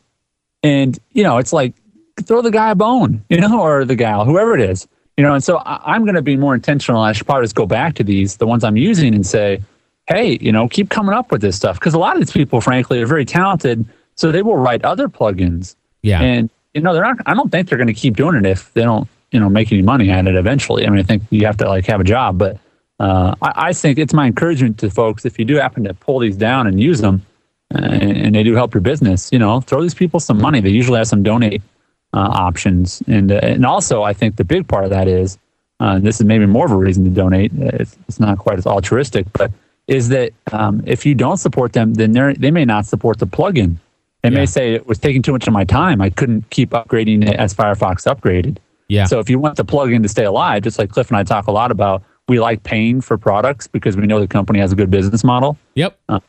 and you know, it's like throw the guy a bone, you know, [laughs] or the gal, whoever it is, you know. And so I, am going to be more intentional. I should probably just go back to these, the ones I'm using, and say, "Hey, you know, keep coming up with this stuff," because a lot of these people, frankly, are very talented. So they will write other plugins yeah. And you know, they're not. I don't think they're going to keep doing it if they don't, you know, make any money at it eventually. I mean, I think you have to like have a job, but uh, I, I, think it's my encouragement to folks if you do happen to pull these down and use them, uh, and, and, they do help your business. You know, throw these people some money. They usually have some donate uh, options, and uh, and also I think the big part of that is uh, this is maybe more of a reason to donate. It's, it's not quite as altruistic, but is that um, if you don't support them, then they they may not support the plugin they yeah. may say it was taking too much of my time. I couldn't keep upgrading it as Firefox upgraded. Yeah. So if you want the plugin to stay alive, just like Cliff and I talk a lot about, we like paying for products because we know the company has a good business model. Yep. Um,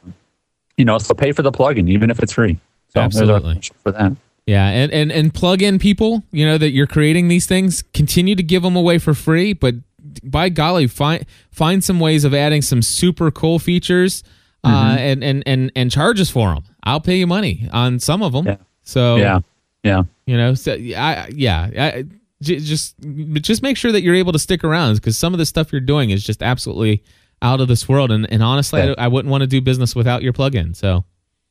you know, so pay for the plugin even if it's free. So Absolutely. For that. Yeah, and, and and plug in people, you know, that you're creating these things, continue to give them away for free, but by golly, find find some ways of adding some super cool features uh, mm-hmm. uh, and, and and and charges for them. I'll pay you money on some of them. Yeah. So yeah, yeah, you know, so I yeah, I, just just make sure that you're able to stick around because some of the stuff you're doing is just absolutely out of this world. And and honestly, yeah. I, I, wouldn't want to do business without your plugin. So.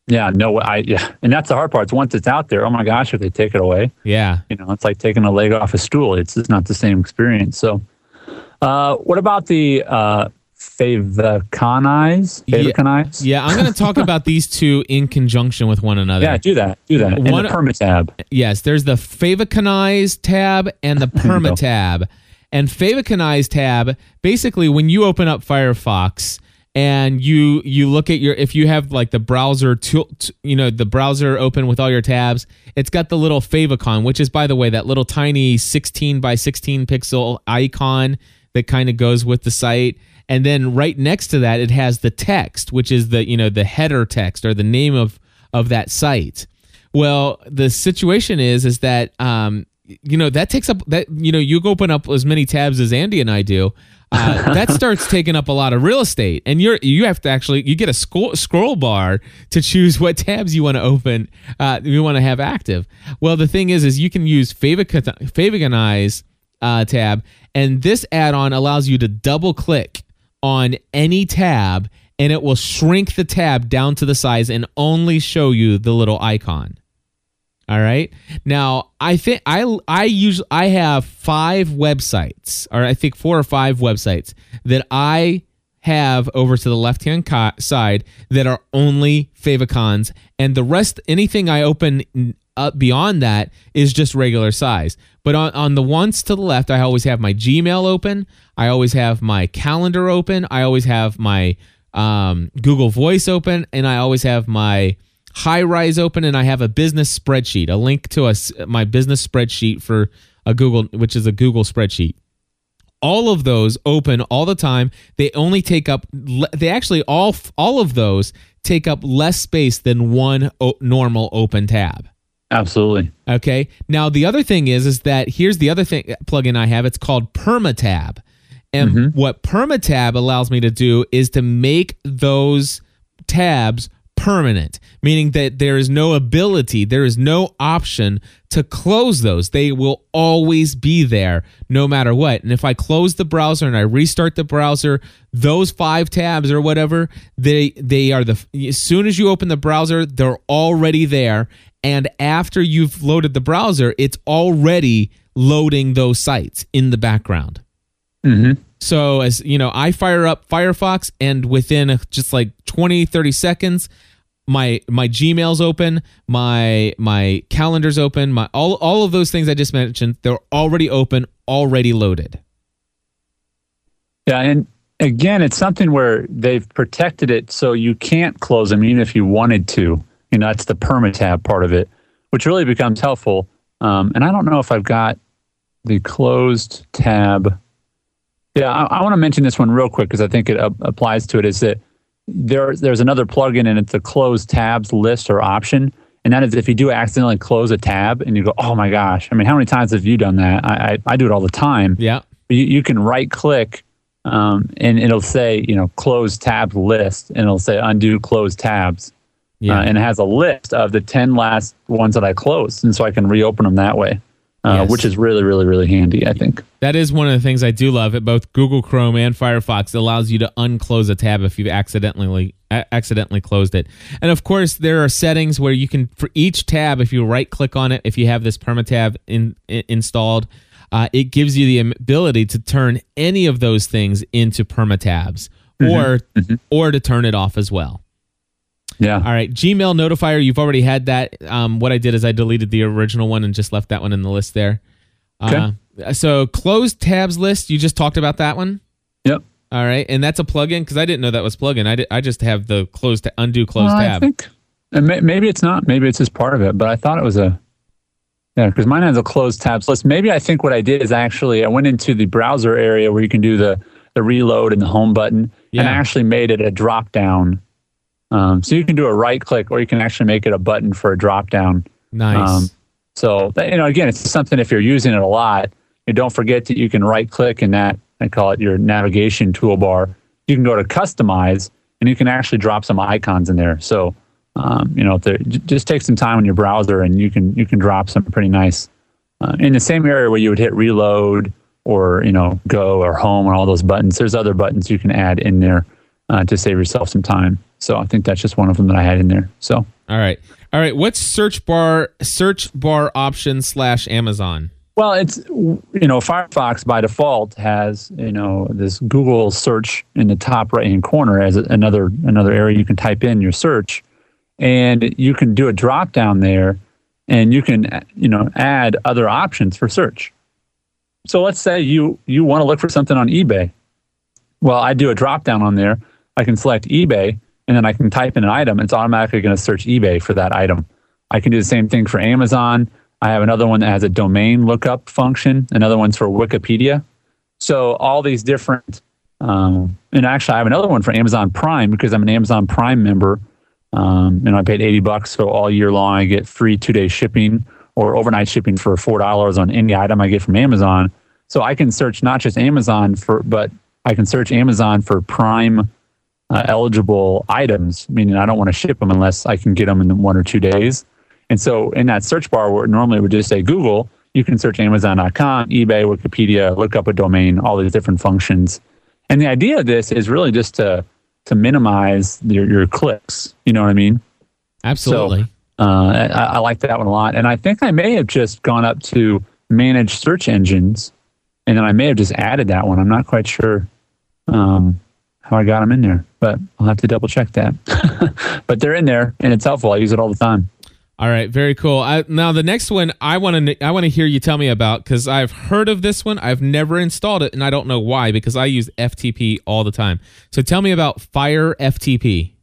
Yeah, no, I yeah, and that's the hard part. It's once it's out there, oh my gosh, if they take it away, yeah, you know, it's like taking a leg off a stool. It's just not the same experience. So, uh, what about the uh, faviconize. Faviconize. Yeah, yeah I'm going to talk about these two in conjunction with one another. Yeah, do that. Do that. One, the perma tab. Yes, there's the faviconize tab and the perma tab. And faviconize tab, basically, when you open up Firefox and you you look at your if you have like the browser to, you know the browser open with all your tabs it's got the little favicon which is by the way that little tiny 16 by 16 pixel icon that kind of goes with the site and then right next to that it has the text which is the you know the header text or the name of of that site. Well, the situation is is that um, you know that takes up that you know you open up as many tabs as Andy and I do. Uh, [laughs] that starts taking up a lot of real estate, and you're you have to actually you get a scroll, scroll bar to choose what tabs you want to open, uh, you want to have active. Well, the thing is, is you can use faviconize uh, tab, and this add-on allows you to double click on any tab, and it will shrink the tab down to the size and only show you the little icon. All right. Now, I think I I use I have five websites, or I think four or five websites that I have over to the left hand co- side that are only favicons, and the rest, anything I open up beyond that, is just regular size. But on, on the ones to the left, I always have my Gmail open. I always have my calendar open. I always have my um, Google Voice open, and I always have my Highrise open and I have a business spreadsheet, a link to a, my business spreadsheet for a Google, which is a Google spreadsheet. All of those open all the time. They only take up, they actually all, all of those take up less space than one o- normal open tab. Absolutely. Okay. Now the other thing is, is that here's the other thing plugin I have. It's called PermaTab, and mm-hmm. what PermaTab allows me to do is to make those tabs permanent, meaning that there is no ability, there is no option to close those. They will always be there no matter what. And if I close the browser and I restart the browser, those five tabs or whatever, they they are the as soon as you open the browser, they're already there and after you've loaded the browser, it's already loading those sites in the background. Mm-hmm. So as you know, I fire up Firefox and within just like 20 30 seconds, my my Gmail's open, my my calendar's open, my all all of those things I just mentioned, they're already open, already loaded. Yeah, and again, it's something where they've protected it so you can't close them even if you wanted to. You know, that's the permatab part of it, which really becomes helpful. Um, and I don't know if I've got the closed tab. Yeah, I, I want to mention this one real quick because I think it uh, applies to it. Is that there, there's another plugin and it's the close tabs list or option. And that is if you do accidentally close a tab and you go, oh my gosh. I mean, how many times have you done that? I, I, I do it all the time. Yeah. You, you can right click um, and it'll say, you know, close tab list and it'll say undo close tabs. Yeah. Uh, and it has a list of the 10 last ones that I closed. And so I can reopen them that way uh, yes. which is really, really, really handy, I think. That is one of the things I do love at both Google Chrome and Firefox. It allows you to unclose a tab if you've accidentally accidentally closed it. And of course, there are settings where you can for each tab, if you right click on it, if you have this permatab in, in installed, uh, it gives you the ability to turn any of those things into permatabs, mm-hmm. or mm-hmm. or to turn it off as well. Yeah. All right. Gmail notifier, you've already had that. Um, what I did is I deleted the original one and just left that one in the list there. Okay. Uh, so closed tabs list, you just talked about that one? Yep. All right. And that's a plugin because I didn't know that was plugin. I, did, I just have the closed ta- undo closed well, tab. I think, and may, maybe it's not. Maybe it's just part of it, but I thought it was a, yeah, because mine has a closed tabs list. Maybe I think what I did is actually I went into the browser area where you can do the, the reload and the home button yeah. and I actually made it a drop down um, so you can do a right click, or you can actually make it a button for a drop down. Nice. Um, so you know, again, it's something if you're using it a lot, you don't forget that you can right click in that. I call it your navigation toolbar. You can go to customize, and you can actually drop some icons in there. So um, you know, if there, just take some time on your browser, and you can you can drop some pretty nice uh, in the same area where you would hit reload or you know go or home or all those buttons. There's other buttons you can add in there uh, to save yourself some time. So I think that's just one of them that I had in there. So all right, all right. What's search bar search bar option slash Amazon? Well, it's you know Firefox by default has you know this Google search in the top right hand corner as another another area you can type in your search, and you can do a drop down there, and you can you know add other options for search. So let's say you you want to look for something on eBay. Well, I do a drop down on there. I can select eBay, and then I can type in an item. It's automatically going to search eBay for that item. I can do the same thing for Amazon. I have another one that has a domain lookup function. Another one's for Wikipedia. So all these different, um, and actually I have another one for Amazon Prime because I'm an Amazon Prime member. Um, and I paid 80 bucks. So all year long, I get free two day shipping or overnight shipping for $4 on any item I get from Amazon. So I can search not just Amazon for, but I can search Amazon for prime uh, eligible items, meaning I don't want to ship them unless I can get them in one or two days. And so in that search bar where normally it would just say Google, you can search Amazon.com, eBay, Wikipedia, look up a domain, all these different functions. And the idea of this is really just to to minimize your, your clicks. You know what I mean? Absolutely. So, uh, I, I like that one a lot. And I think I may have just gone up to manage search engines, and then I may have just added that one. I'm not quite sure um, how I got them in there, but I'll have to double check that. [laughs] but they're in there, and it's helpful. I use it all the time. All right, very cool. I, now the next one I want to I want to hear you tell me about because I've heard of this one. I've never installed it, and I don't know why because I use FTP all the time. So tell me about Fire FTP.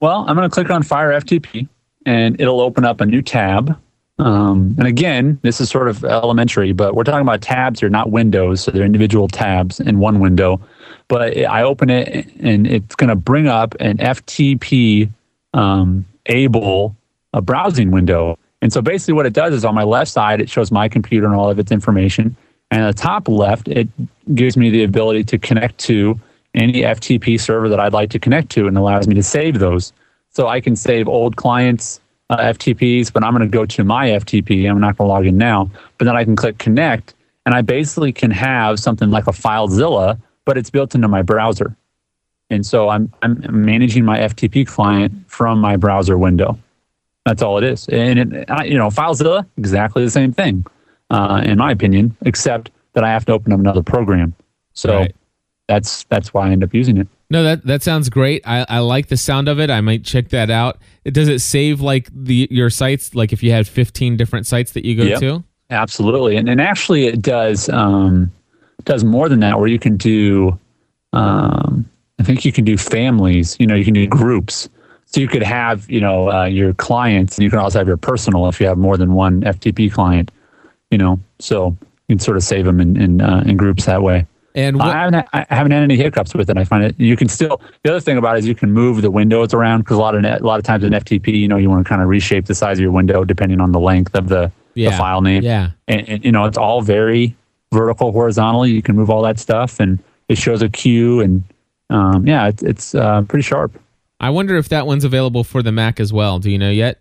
Well, I'm going to click on Fire FTP, and it'll open up a new tab. Um, and again, this is sort of elementary, but we're talking about tabs here, not windows. So they're individual tabs in one window. But I open it, and it's going to bring up an FTP um, able a browsing window. And so basically, what it does is on my left side, it shows my computer and all of its information. And at the top left, it gives me the ability to connect to any FTP server that I'd like to connect to and allows me to save those. So I can save old clients' uh, FTPs, but I'm going to go to my FTP. I'm not going to log in now, but then I can click connect and I basically can have something like a FileZilla, but it's built into my browser. And so I'm, I'm managing my FTP client from my browser window. That's all it is. And it, you know, FileZilla, exactly the same thing, uh, in my opinion, except that I have to open up another program. So right. that's that's why I end up using it. No, that that sounds great. I, I like the sound of it. I might check that out. Does it save like the your sites? Like if you had fifteen different sites that you go yep. to? Absolutely, and and actually it does um, does more than that. Where you can do, um, I think you can do families. You know, you can do groups. So you could have, you know, uh, your clients, and you can also have your personal if you have more than one FTP client. You know, so you can sort of save them in in, uh, in groups that way. And what, I, haven't, I haven't had any hiccups with it. I find it you can still. The other thing about it is you can move the windows around because a lot of a lot of times in FTP, you know, you want to kind of reshape the size of your window depending on the length of the, yeah. the file name. Yeah, and, and you know it's all very vertical, horizontally. You can move all that stuff, and it shows a queue, and um, yeah, it's it's uh, pretty sharp. I wonder if that one's available for the Mac as well. Do you know yet?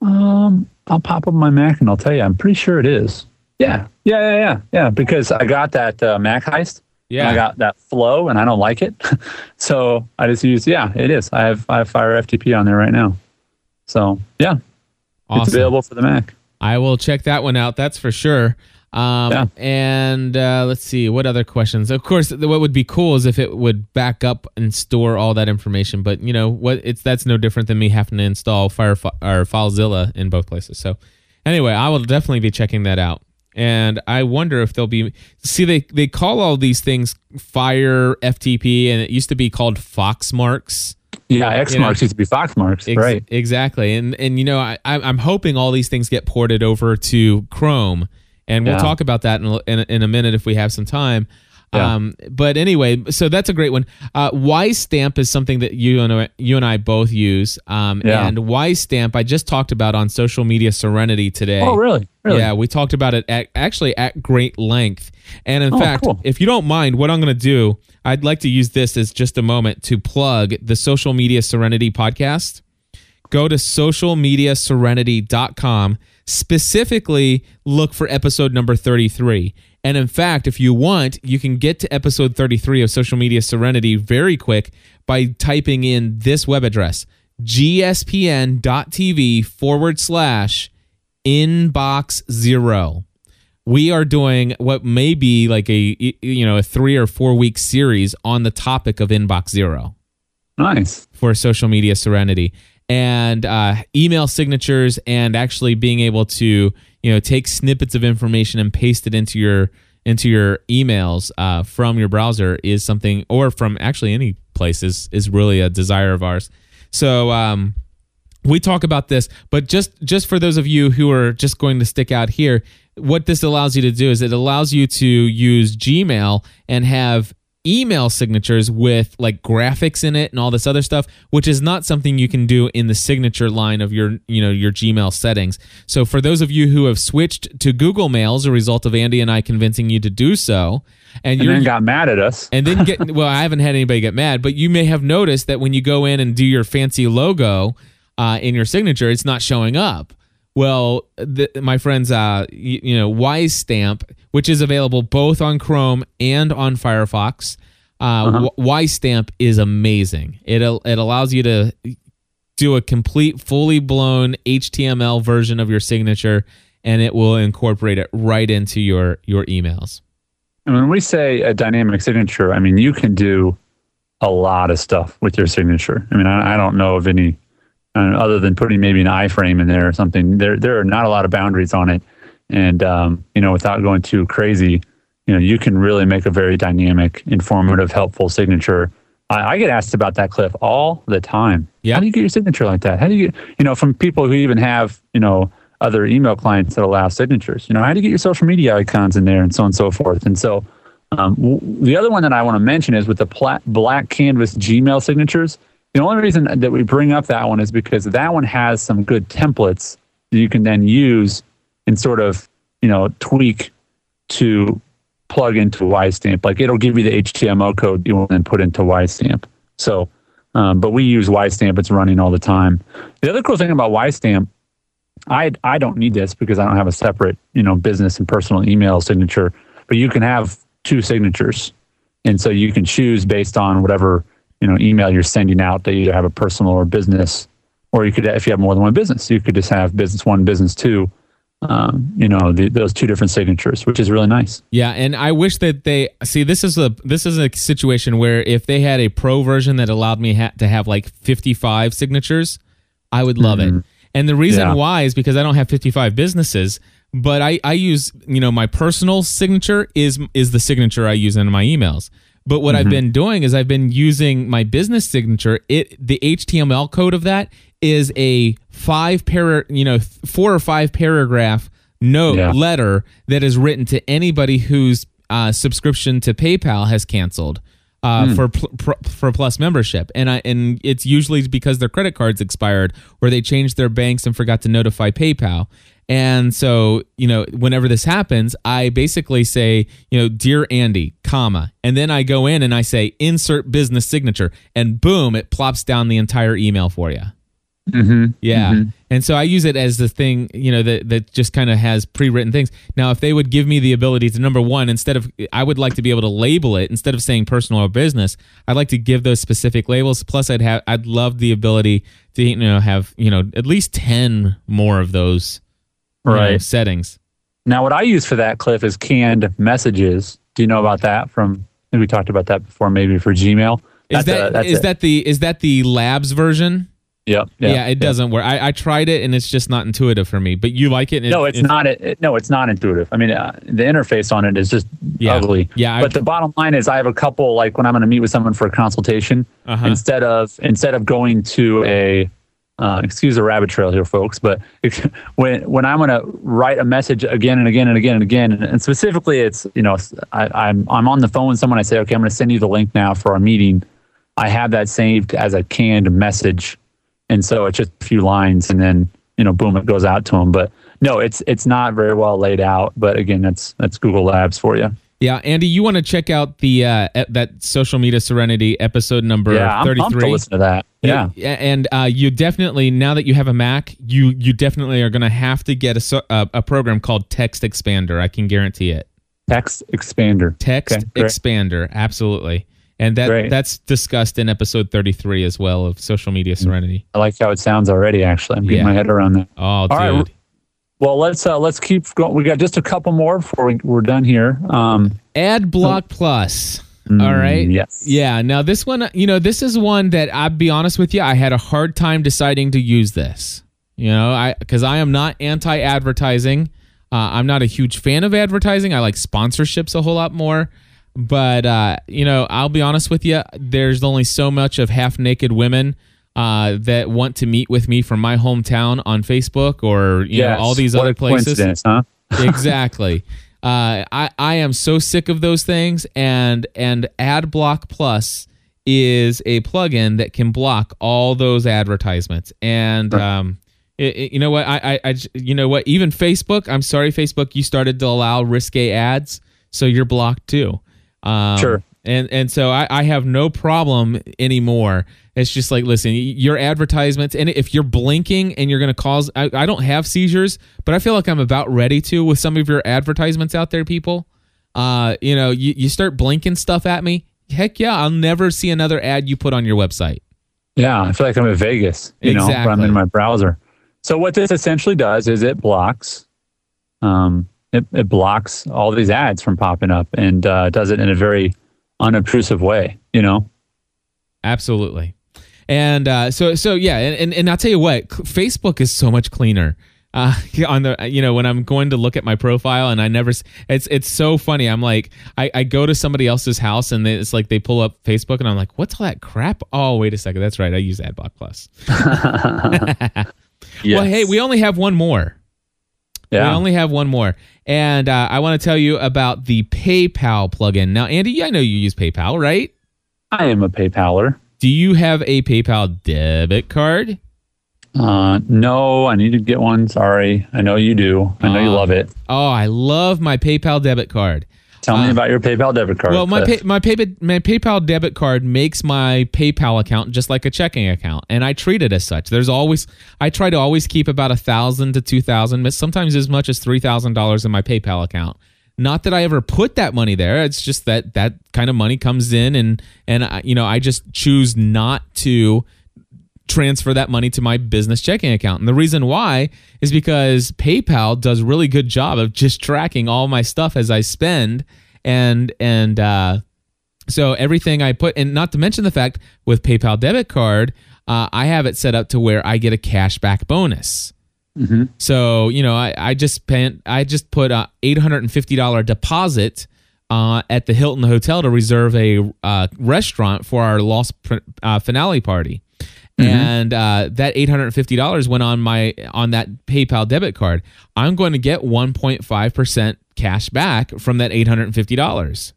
Um, I'll pop up my Mac and I'll tell you. I'm pretty sure it is. Yeah, yeah, yeah, yeah, yeah. Because I got that uh, Mac heist. Yeah, I got that flow, and I don't like it, [laughs] so I just use. Yeah, it is. I have I have Fire FTP on there right now. So yeah, awesome. it's available for the Mac. I will check that one out. That's for sure. Um, yeah. And uh, let's see what other questions. Of course, what would be cool is if it would back up and store all that information. But you know what? It's that's no different than me having to install Fire or FileZilla in both places. So anyway, I will definitely be checking that out. And I wonder if they'll be see they they call all these things Fire FTP, and it used to be called Foxmarks. Yeah, X you marks know, used to be Fox marks, ex- right? Exactly, and and you know I I'm hoping all these things get ported over to Chrome and we'll yeah. talk about that in a, in, in a minute if we have some time. Yeah. Um, but anyway, so that's a great one. Uh, Stamp is something that you and I, you and I both use. Um, yeah. And Wisestamp, I just talked about on social media Serenity today. Oh, really? really? Yeah, we talked about it at, actually at great length. And in oh, fact, cool. if you don't mind, what I'm going to do, I'd like to use this as just a moment to plug the Social Media Serenity podcast. Go to socialmediaserenity.com specifically look for episode number 33. And in fact, if you want, you can get to episode 33 of Social Media Serenity very quick by typing in this web address gspn.tv forward slash inbox zero. We are doing what may be like a you know a three or four week series on the topic of inbox zero. Nice for social media serenity and uh, email signatures and actually being able to you know take snippets of information and paste it into your into your emails uh, from your browser is something or from actually any place is, is really a desire of ours. So um, we talk about this but just just for those of you who are just going to stick out here what this allows you to do is it allows you to use gmail and have email signatures with like graphics in it and all this other stuff, which is not something you can do in the signature line of your, you know, your Gmail settings. So for those of you who have switched to Google Mail as a result of Andy and I convincing you to do so, and, and then got mad at us. and then get well, I haven't had anybody get mad, but you may have noticed that when you go in and do your fancy logo uh, in your signature, it's not showing up. Well, the, my friends, uh, you, you know, Wise Stamp, which is available both on Chrome and on Firefox. Uh, uh Wise Stamp is amazing. It it allows you to do a complete, fully blown HTML version of your signature, and it will incorporate it right into your your emails. And when we say a dynamic signature, I mean you can do a lot of stuff with your signature. I mean, I, I don't know of any other than putting maybe an iframe in there or something. There, there are not a lot of boundaries on it, and um, you know, without going too crazy, you know, you can really make a very dynamic, informative, helpful signature. I, I get asked about that, Cliff, all the time. Yeah. How do you get your signature like that? How do you you know, from people who even have, you know, other email clients that allow signatures. You know, how do you get your social media icons in there and so on and so forth? And so, um, w- the other one that I want to mention is with the pla- blank canvas Gmail signatures. The only reason that we bring up that one is because that one has some good templates that you can then use and sort of, you know, tweak to plug into WiseStamp. Like it'll give you the HTML code you will then put into WiseStamp. So, um, but we use WiseStamp. It's running all the time. The other cool thing about WiseStamp, I I don't need this because I don't have a separate you know business and personal email signature. But you can have two signatures, and so you can choose based on whatever you know email you're sending out to either have a personal or business or you could if you have more than one business you could just have business one business two um, you know the, those two different signatures which is really nice yeah and i wish that they see this is a this is a situation where if they had a pro version that allowed me ha- to have like 55 signatures i would love mm-hmm. it and the reason Yeah. why is because i don't have 55 businesses but I, I use you know my personal signature is is the signature i use in my emails but what I've been doing is I've been using my business signature. It the HTML code of that is a five para, you know, four or five paragraph note Yeah. letter that is written to anybody whose uh, subscription to PayPal has canceled. Uh, for pl- pr- for plus membership, and I and it's usually because their credit cards expired or they changed their banks and forgot to notify PayPal. And so, you know, whenever this happens, I basically say, you know, dear Andy, comma, and then I go in and I say insert business signature, and boom, it plops down the entire email for you. mm-hmm. Yeah. And so I use it as the thing, you know, that, that just kind of has pre written things. Now, if they would give me the ability to, number one, instead of, I would like to be able to label it instead of saying personal or business, I'd like to give those specific labels. Plus, I'd have, I'd love the ability to, you know, have, you know, at least 10 more of those you know, Right. settings. Now, what I use for that, Cliff, is canned messages. Do you know about that? From I we talked about that before, maybe for Gmail. Is That's that a- is a- that the is that the labs version? Yep. Yeah, it doesn't work. I, I tried it and it's just not intuitive for me. But you like it? and No, it- it's not. It, no, it's not intuitive. I mean, uh, the interface on it is just Yeah. ugly. Yeah, I- But the bottom line is, I have a couple. Like when I'm going to meet with someone for a consultation, Uh-huh. instead of instead of going to a uh, excuse the rabbit trail here, folks, but when when I'm going to write a message again and again and again and again, and specifically, it's you know I, I'm I'm on the phone with someone. I say, okay, I'm going to send you the link now for our meeting. I have that saved as a canned message, and so it's just a few lines, and then you know, boom, it goes out to them. But no, it's it's not very well laid out. But again, that's that's Google Labs for you. Yeah, Andy, you want to check out the uh, that social media serenity episode number yeah, I'm pumped to listen to that. Yeah. and uh, you definitely now that you have a Mac, you you definitely are going to have to get a, so- a a program called Text Expander. I can guarantee it. Text expander. Text Okay. Expander, absolutely. And that Great. that's discussed in episode 33 as well of social media serenity. I like how it sounds already. Actually, I'm getting Yeah. my head around that. Oh, dude. right, Well, let's uh, let's keep going. We got just a couple more before we, we're done here. Um, Ad Block Plus. mm, All right. Yes. Yeah. Now this one, you know, this is one that I'll be honest with you, I had a hard time deciding to use this. You know, I because I am not anti-advertising. Uh, I'm not a huge fan of advertising. I like sponsorships a whole lot more. But uh, you know, I'll be honest with you. There's only so much of half-naked women uh, that want to meet with me from my hometown on Facebook or you know all these What other places Coincidence, huh? [laughs] exactly. Uh, I I am so sick of those things, and and AdBlock Plus is a plugin that can block all those advertisements. And um, it, it- you know what? I, I I you know what? Even Facebook. I'm sorry, Facebook. You started to allow risque ads, so you're blocked too. Um, Sure. And and so I, I have no problem anymore. It's just like, listen, your advertisements, and if you're blinking and you're going to cause, I, I don't have seizures, but I feel like I'm about ready to with some of your advertisements out there, people. Uh, you know, you, you start blinking stuff at me. Heck yeah, I'll never see another ad you put on your website. Yeah, I feel like I'm in Vegas, you know, but I'm in my browser. So what this essentially does is it blocks, um, it, it blocks all these ads from popping up and uh, does it in a very unobtrusive way. You know, Absolutely. And uh, so so yeah, and, and and I'll tell you what, Facebook is so much cleaner. Uh, [laughs] on the you know when I'm going to look at my profile and I never it's it's so funny. I'm like I, I go to somebody else's house and it's like they pull up Facebook and I'm like what's all that crap? Oh wait a second, that's right. I use AdBlock Plus. [laughs] [laughs] Well, hey, we only have one more. Yeah, We only have one more. And uh, I want to tell you about the PayPal plugin. Now, Andy, I know you use PayPal, right? I am a PayPaler. Do you have a PayPal debit card? Uh, no, I need to get one. Sorry, I know you do. I know you Uh, love it. Oh, I love my PayPal debit card. Tell me uh, about your PayPal debit card. Well, my uh, pay, my pay, my PayPal debit card makes my PayPal account just like a checking account, and I treat it as such. There's always I try to always keep about a thousand to two thousand, sometimes as much as three thousand dollars in my PayPal account. Not that I ever put that money there. It's just that that kind of money comes in, and and I, you know I just choose not to transfer that money to my business checking account. And the reason why is because PayPal does a really good job of just tracking all my stuff as I spend and and uh so everything I put and not to mention the fact with PayPal debit card, uh, I have it set up to where I get a cash back bonus. So, you know, I, I just spent I just put a $850 deposit uh, at the Hilton Hotel to reserve a uh, restaurant for our lost pr- uh, finale party. And uh, that eight hundred and fifty dollars went on my on that PayPal debit card. I'm going to get one point five percent cash back from that eight hundred and fifty dollars.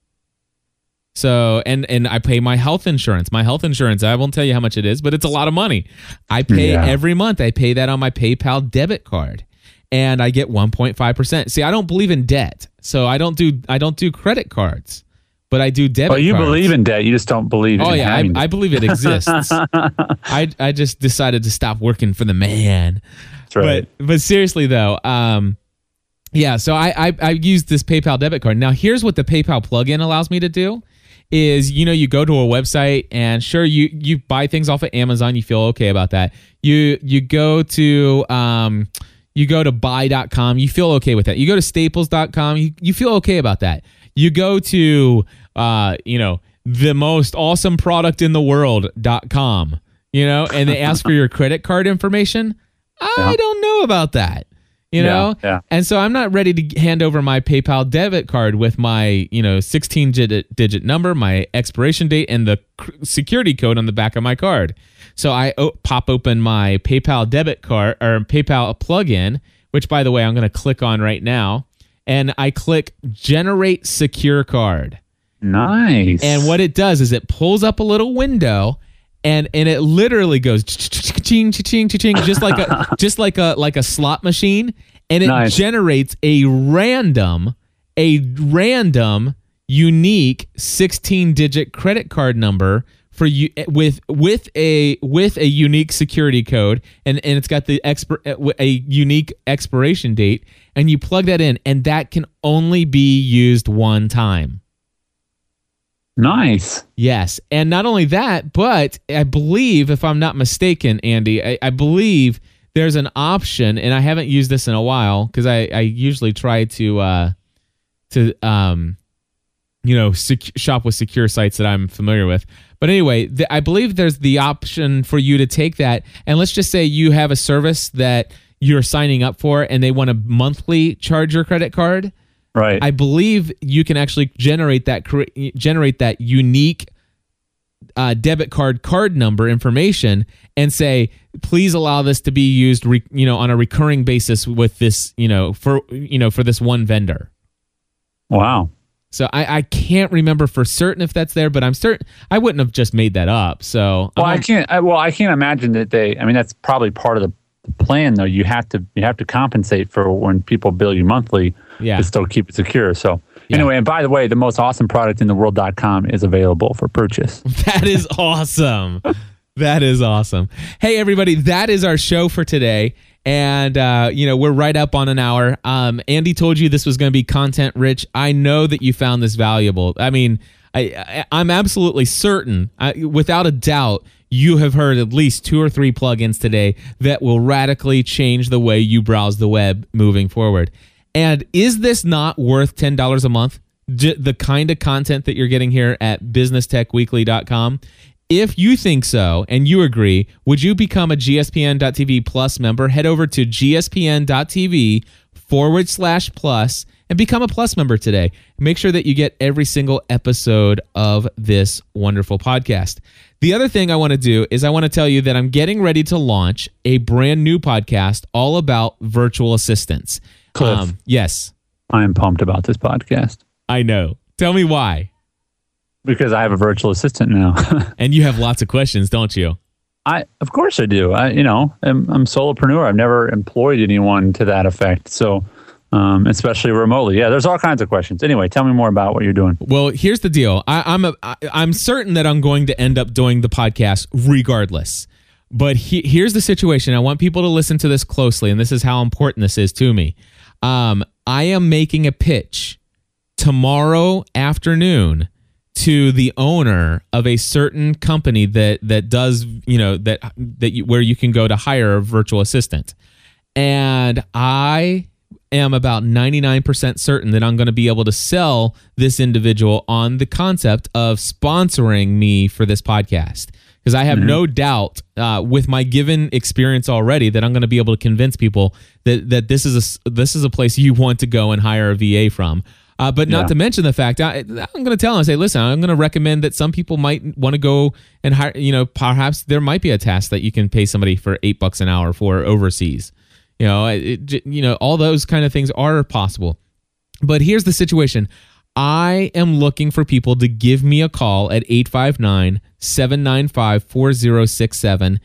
So and and I pay my health insurance. My health insurance, I won't tell you how much it is, but it's a lot of money. I pay Yeah. every month. I pay that on my PayPal debit card. And I get 1.5%. See, I don't believe in debt. So I don't do I don't do credit cards. But I do debit Well, you cards. believe in debt. You just don't believe. Oh in yeah, I, I believe it exists. [laughs] I I just decided to stop working for the man. That's right. But but seriously though, um, yeah. So I, I I used this PayPal debit card. Now here's what the PayPal plugin allows me to do: is you know you go to a website and sure you you buy things off of Amazon, you feel okay about that. You you go to um you go to buy.com, you feel okay with that. You go to staples.com, you, you feel okay about that. You go to uh you know the most awesome product in the world.com, you know, and they ask for your [laughs] credit card information. I Yeah. don't know about that. You Yeah, know? yeah. And so I'm not ready to hand over my PayPal debit card with my, you know, 16 digit, digit number, my expiration date, and the cr- security code on the back of my card. So I o- pop open my PayPal debit card or PayPal plugin, which by the way, I'm going to click on right now. And I click generate secure card. Nice. And what it does is it pulls up a little window and and it literally goes ching ching ching just like a [laughs] just like a like a slot machine and it Nice. generates a random a random unique 16 digit credit card number for you eh, with with a with a unique security code and and it's got the expir- eh, a unique expiration date and you plug that in and that can only be used one time nice. Yes. And not only that, but I believe, if I'm not mistaken, Andy, I, I believe there's an option, and I haven't used this in a while because I, I usually try to, uh, to, um, you know, sec- shop with secure sites that I'm familiar with. But anyway, th- I believe there's the option for you to take that, and let's just say you have a service that you're signing up for, and they want to monthly charge your credit card. Right. I believe you can actually generate that generate that unique uh, debit card card number information and say, please allow this to be used, re- you know, on a recurring basis with this, you know, for you know for this one vendor. Wow. So I, I can't remember for certain if that's there, but I'm certain I wouldn't have just made that up. So Well, I I'm- can't. I, well, I can't imagine that they. I mean, that's probably part of the plan, though. You have to you have to compensate for when people bill you monthly Yeah. to still keep it secure. So Yeah. anyway, and by the way, the most awesome product in the world.com is available for purchase. [laughs] That is awesome. that is awesome. Hey, everybody, that is our show for today. And, uh, you know, we're right up on an hour. Um, Andy told you this was going to be content rich. I know that you found this valuable. I mean, I, I, I'm absolutely certain, I, without a doubt, you have heard at least two or three plugins today that will radically change the way you browse the web moving forward. And is this not worth $10 a month? J- the kind of content that you're getting here at businesstechweekly.com. If you think so and you agree, would you become a GSPN.TV Plus member? Head over to GSPN.TV forward slash plus and become a plus member today. Make sure that you get every single episode of this wonderful podcast. The other thing I want to do is I want to tell you that I'm getting ready to launch a brand new podcast all about virtual assistants. Um, Cliff. yes, I am pumped about this podcast I know. Tell me why. because I have a virtual assistant now. [laughs] And you have lots of questions, don't you? I, of course, I do. I, you know, I'm, I'm solopreneur. I've never employed anyone to that effect. So, um, especially remotely. Yeah, there's all kinds of questions. Anyway, tell me more about what you're doing. Well, here's the deal. I, I'm a, I, I'm certain that I'm going to end up doing the podcast regardless. But he, here's the situation. I want people to listen to this closely, and this is how important this is to me. Um, I am making a pitch tomorrow afternoon to the owner of a certain company that that does you know that that you, where you can go to hire a virtual assistant and i am about 99% certain that i'm going to be able to sell this individual on the concept of sponsoring me for this podcast because i have no doubt uh, with my given experience already that i'm going to be able to convince people that that this is a this is a place you want to go and hire a va from uh, but not Yeah. to mention the fact I, I'm going to tell them, say, listen, I'm going to recommend that some people might want to go and hire, you know, perhaps there might be a task that you can pay somebody for eight bucks an hour for overseas. You know, it, you know, all those kind of things are possible. But here's the situation. I am looking for people to give me a call at 859 795 4067.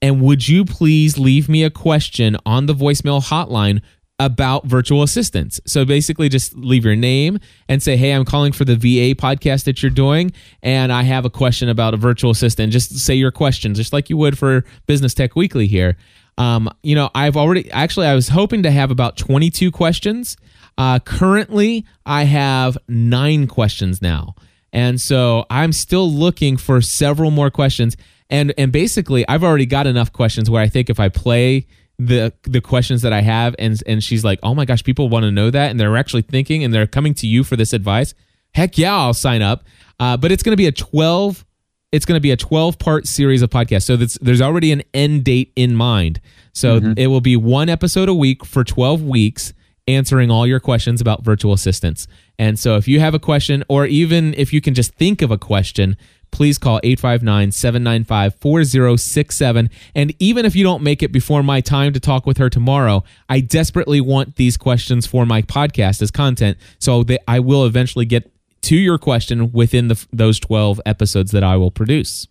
And would you please leave me a question on the voicemail hotline about virtual assistants? So basically, just leave your name and say, Hey, I'm calling for the VA podcast that you're doing. And I have a question about a virtual assistant. Just say your question, just like you would for Business Tech Weekly here. Um, you know, I've already actually, I was hoping to have about 22 questions. Uh, currently, I have nine questions now. And so I'm still looking for several more questions. And and basically, I've already got enough questions where I think if I play the the questions that I have and and she's like, "Oh my gosh, people want to know that and they're actually thinking and they're coming to you for this advice." Heck yeah, I'll sign up. Uh, but it's going to be a 12 it's going to be a 12 part series of podcasts. So that's, there's already an end date in mind. So mm-hmm. it will be one episode a week for 12 weeks answering all your questions about virtual assistants. And so if you have a question or even if you can just think of a question, please call 859-795-4067 and even if you don't make it before my time to talk with her tomorrow, I desperately want these questions for my podcast as content so that I will eventually get to your question within the, those 12 episodes that I will produce.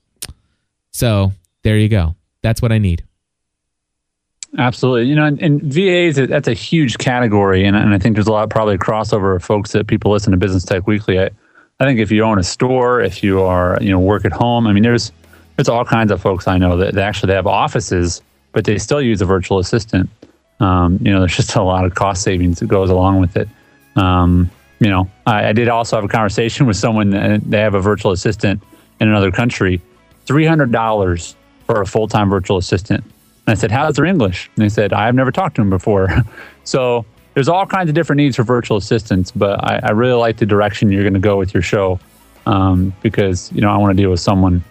So there you go. That's what I need. Absolutely. You know, and, and VAs, that's a huge category. And, and I think there's a lot, probably a crossover of folks that people listen to Business Tech Weekly. I, I think if you own a store, if you are, you know, work at home, I mean, there's, there's all kinds of folks I know that, that actually they have offices, but they still use a virtual assistant. Um, you know, there's just a lot of cost savings that goes along with it. Um, you know, I, I did also have a conversation [laughs] with someone that they have a virtual assistant in another country, $300 for a full-time virtual assistant. And I said, How's their English? And they said, I've never talked to them before. [laughs] so there's all kinds of different needs for virtual assistants, but I, I really like the direction you're going to go with your show um, because, you know, I want to deal with someone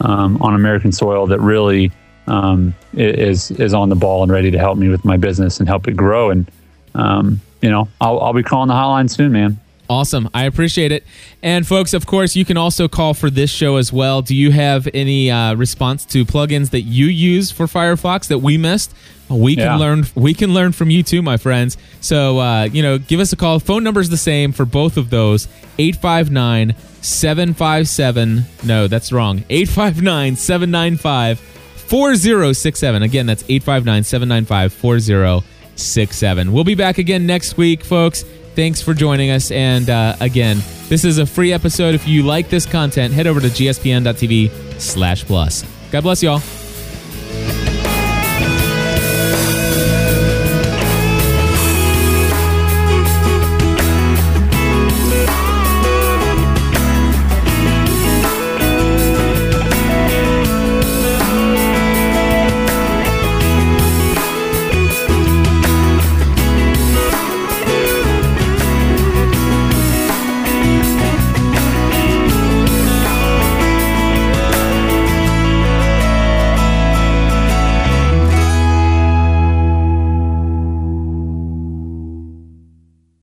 um, on American soil that really um, is, is on the ball and ready to help me with my business and help it grow. And, um, you know, I'll, I'll be calling the hotline soon, man. Awesome. I appreciate it. And folks, of course, you can also call for this show as well. Do you have any uh, response to plugins that you use for Firefox that we missed? We can Yeah. learn. We can learn from you too, my friends. So uh, you know, give us a call. Phone number is the same for both of those. 859 757 No, that's wrong. 859 795 4067. Again, that's 859 795 4067. We'll be back again next week, folks. Thanks for joining us. And uh, again, this is a free episode. If you like this content, head over to gspn.tv slash plus. God bless y'all.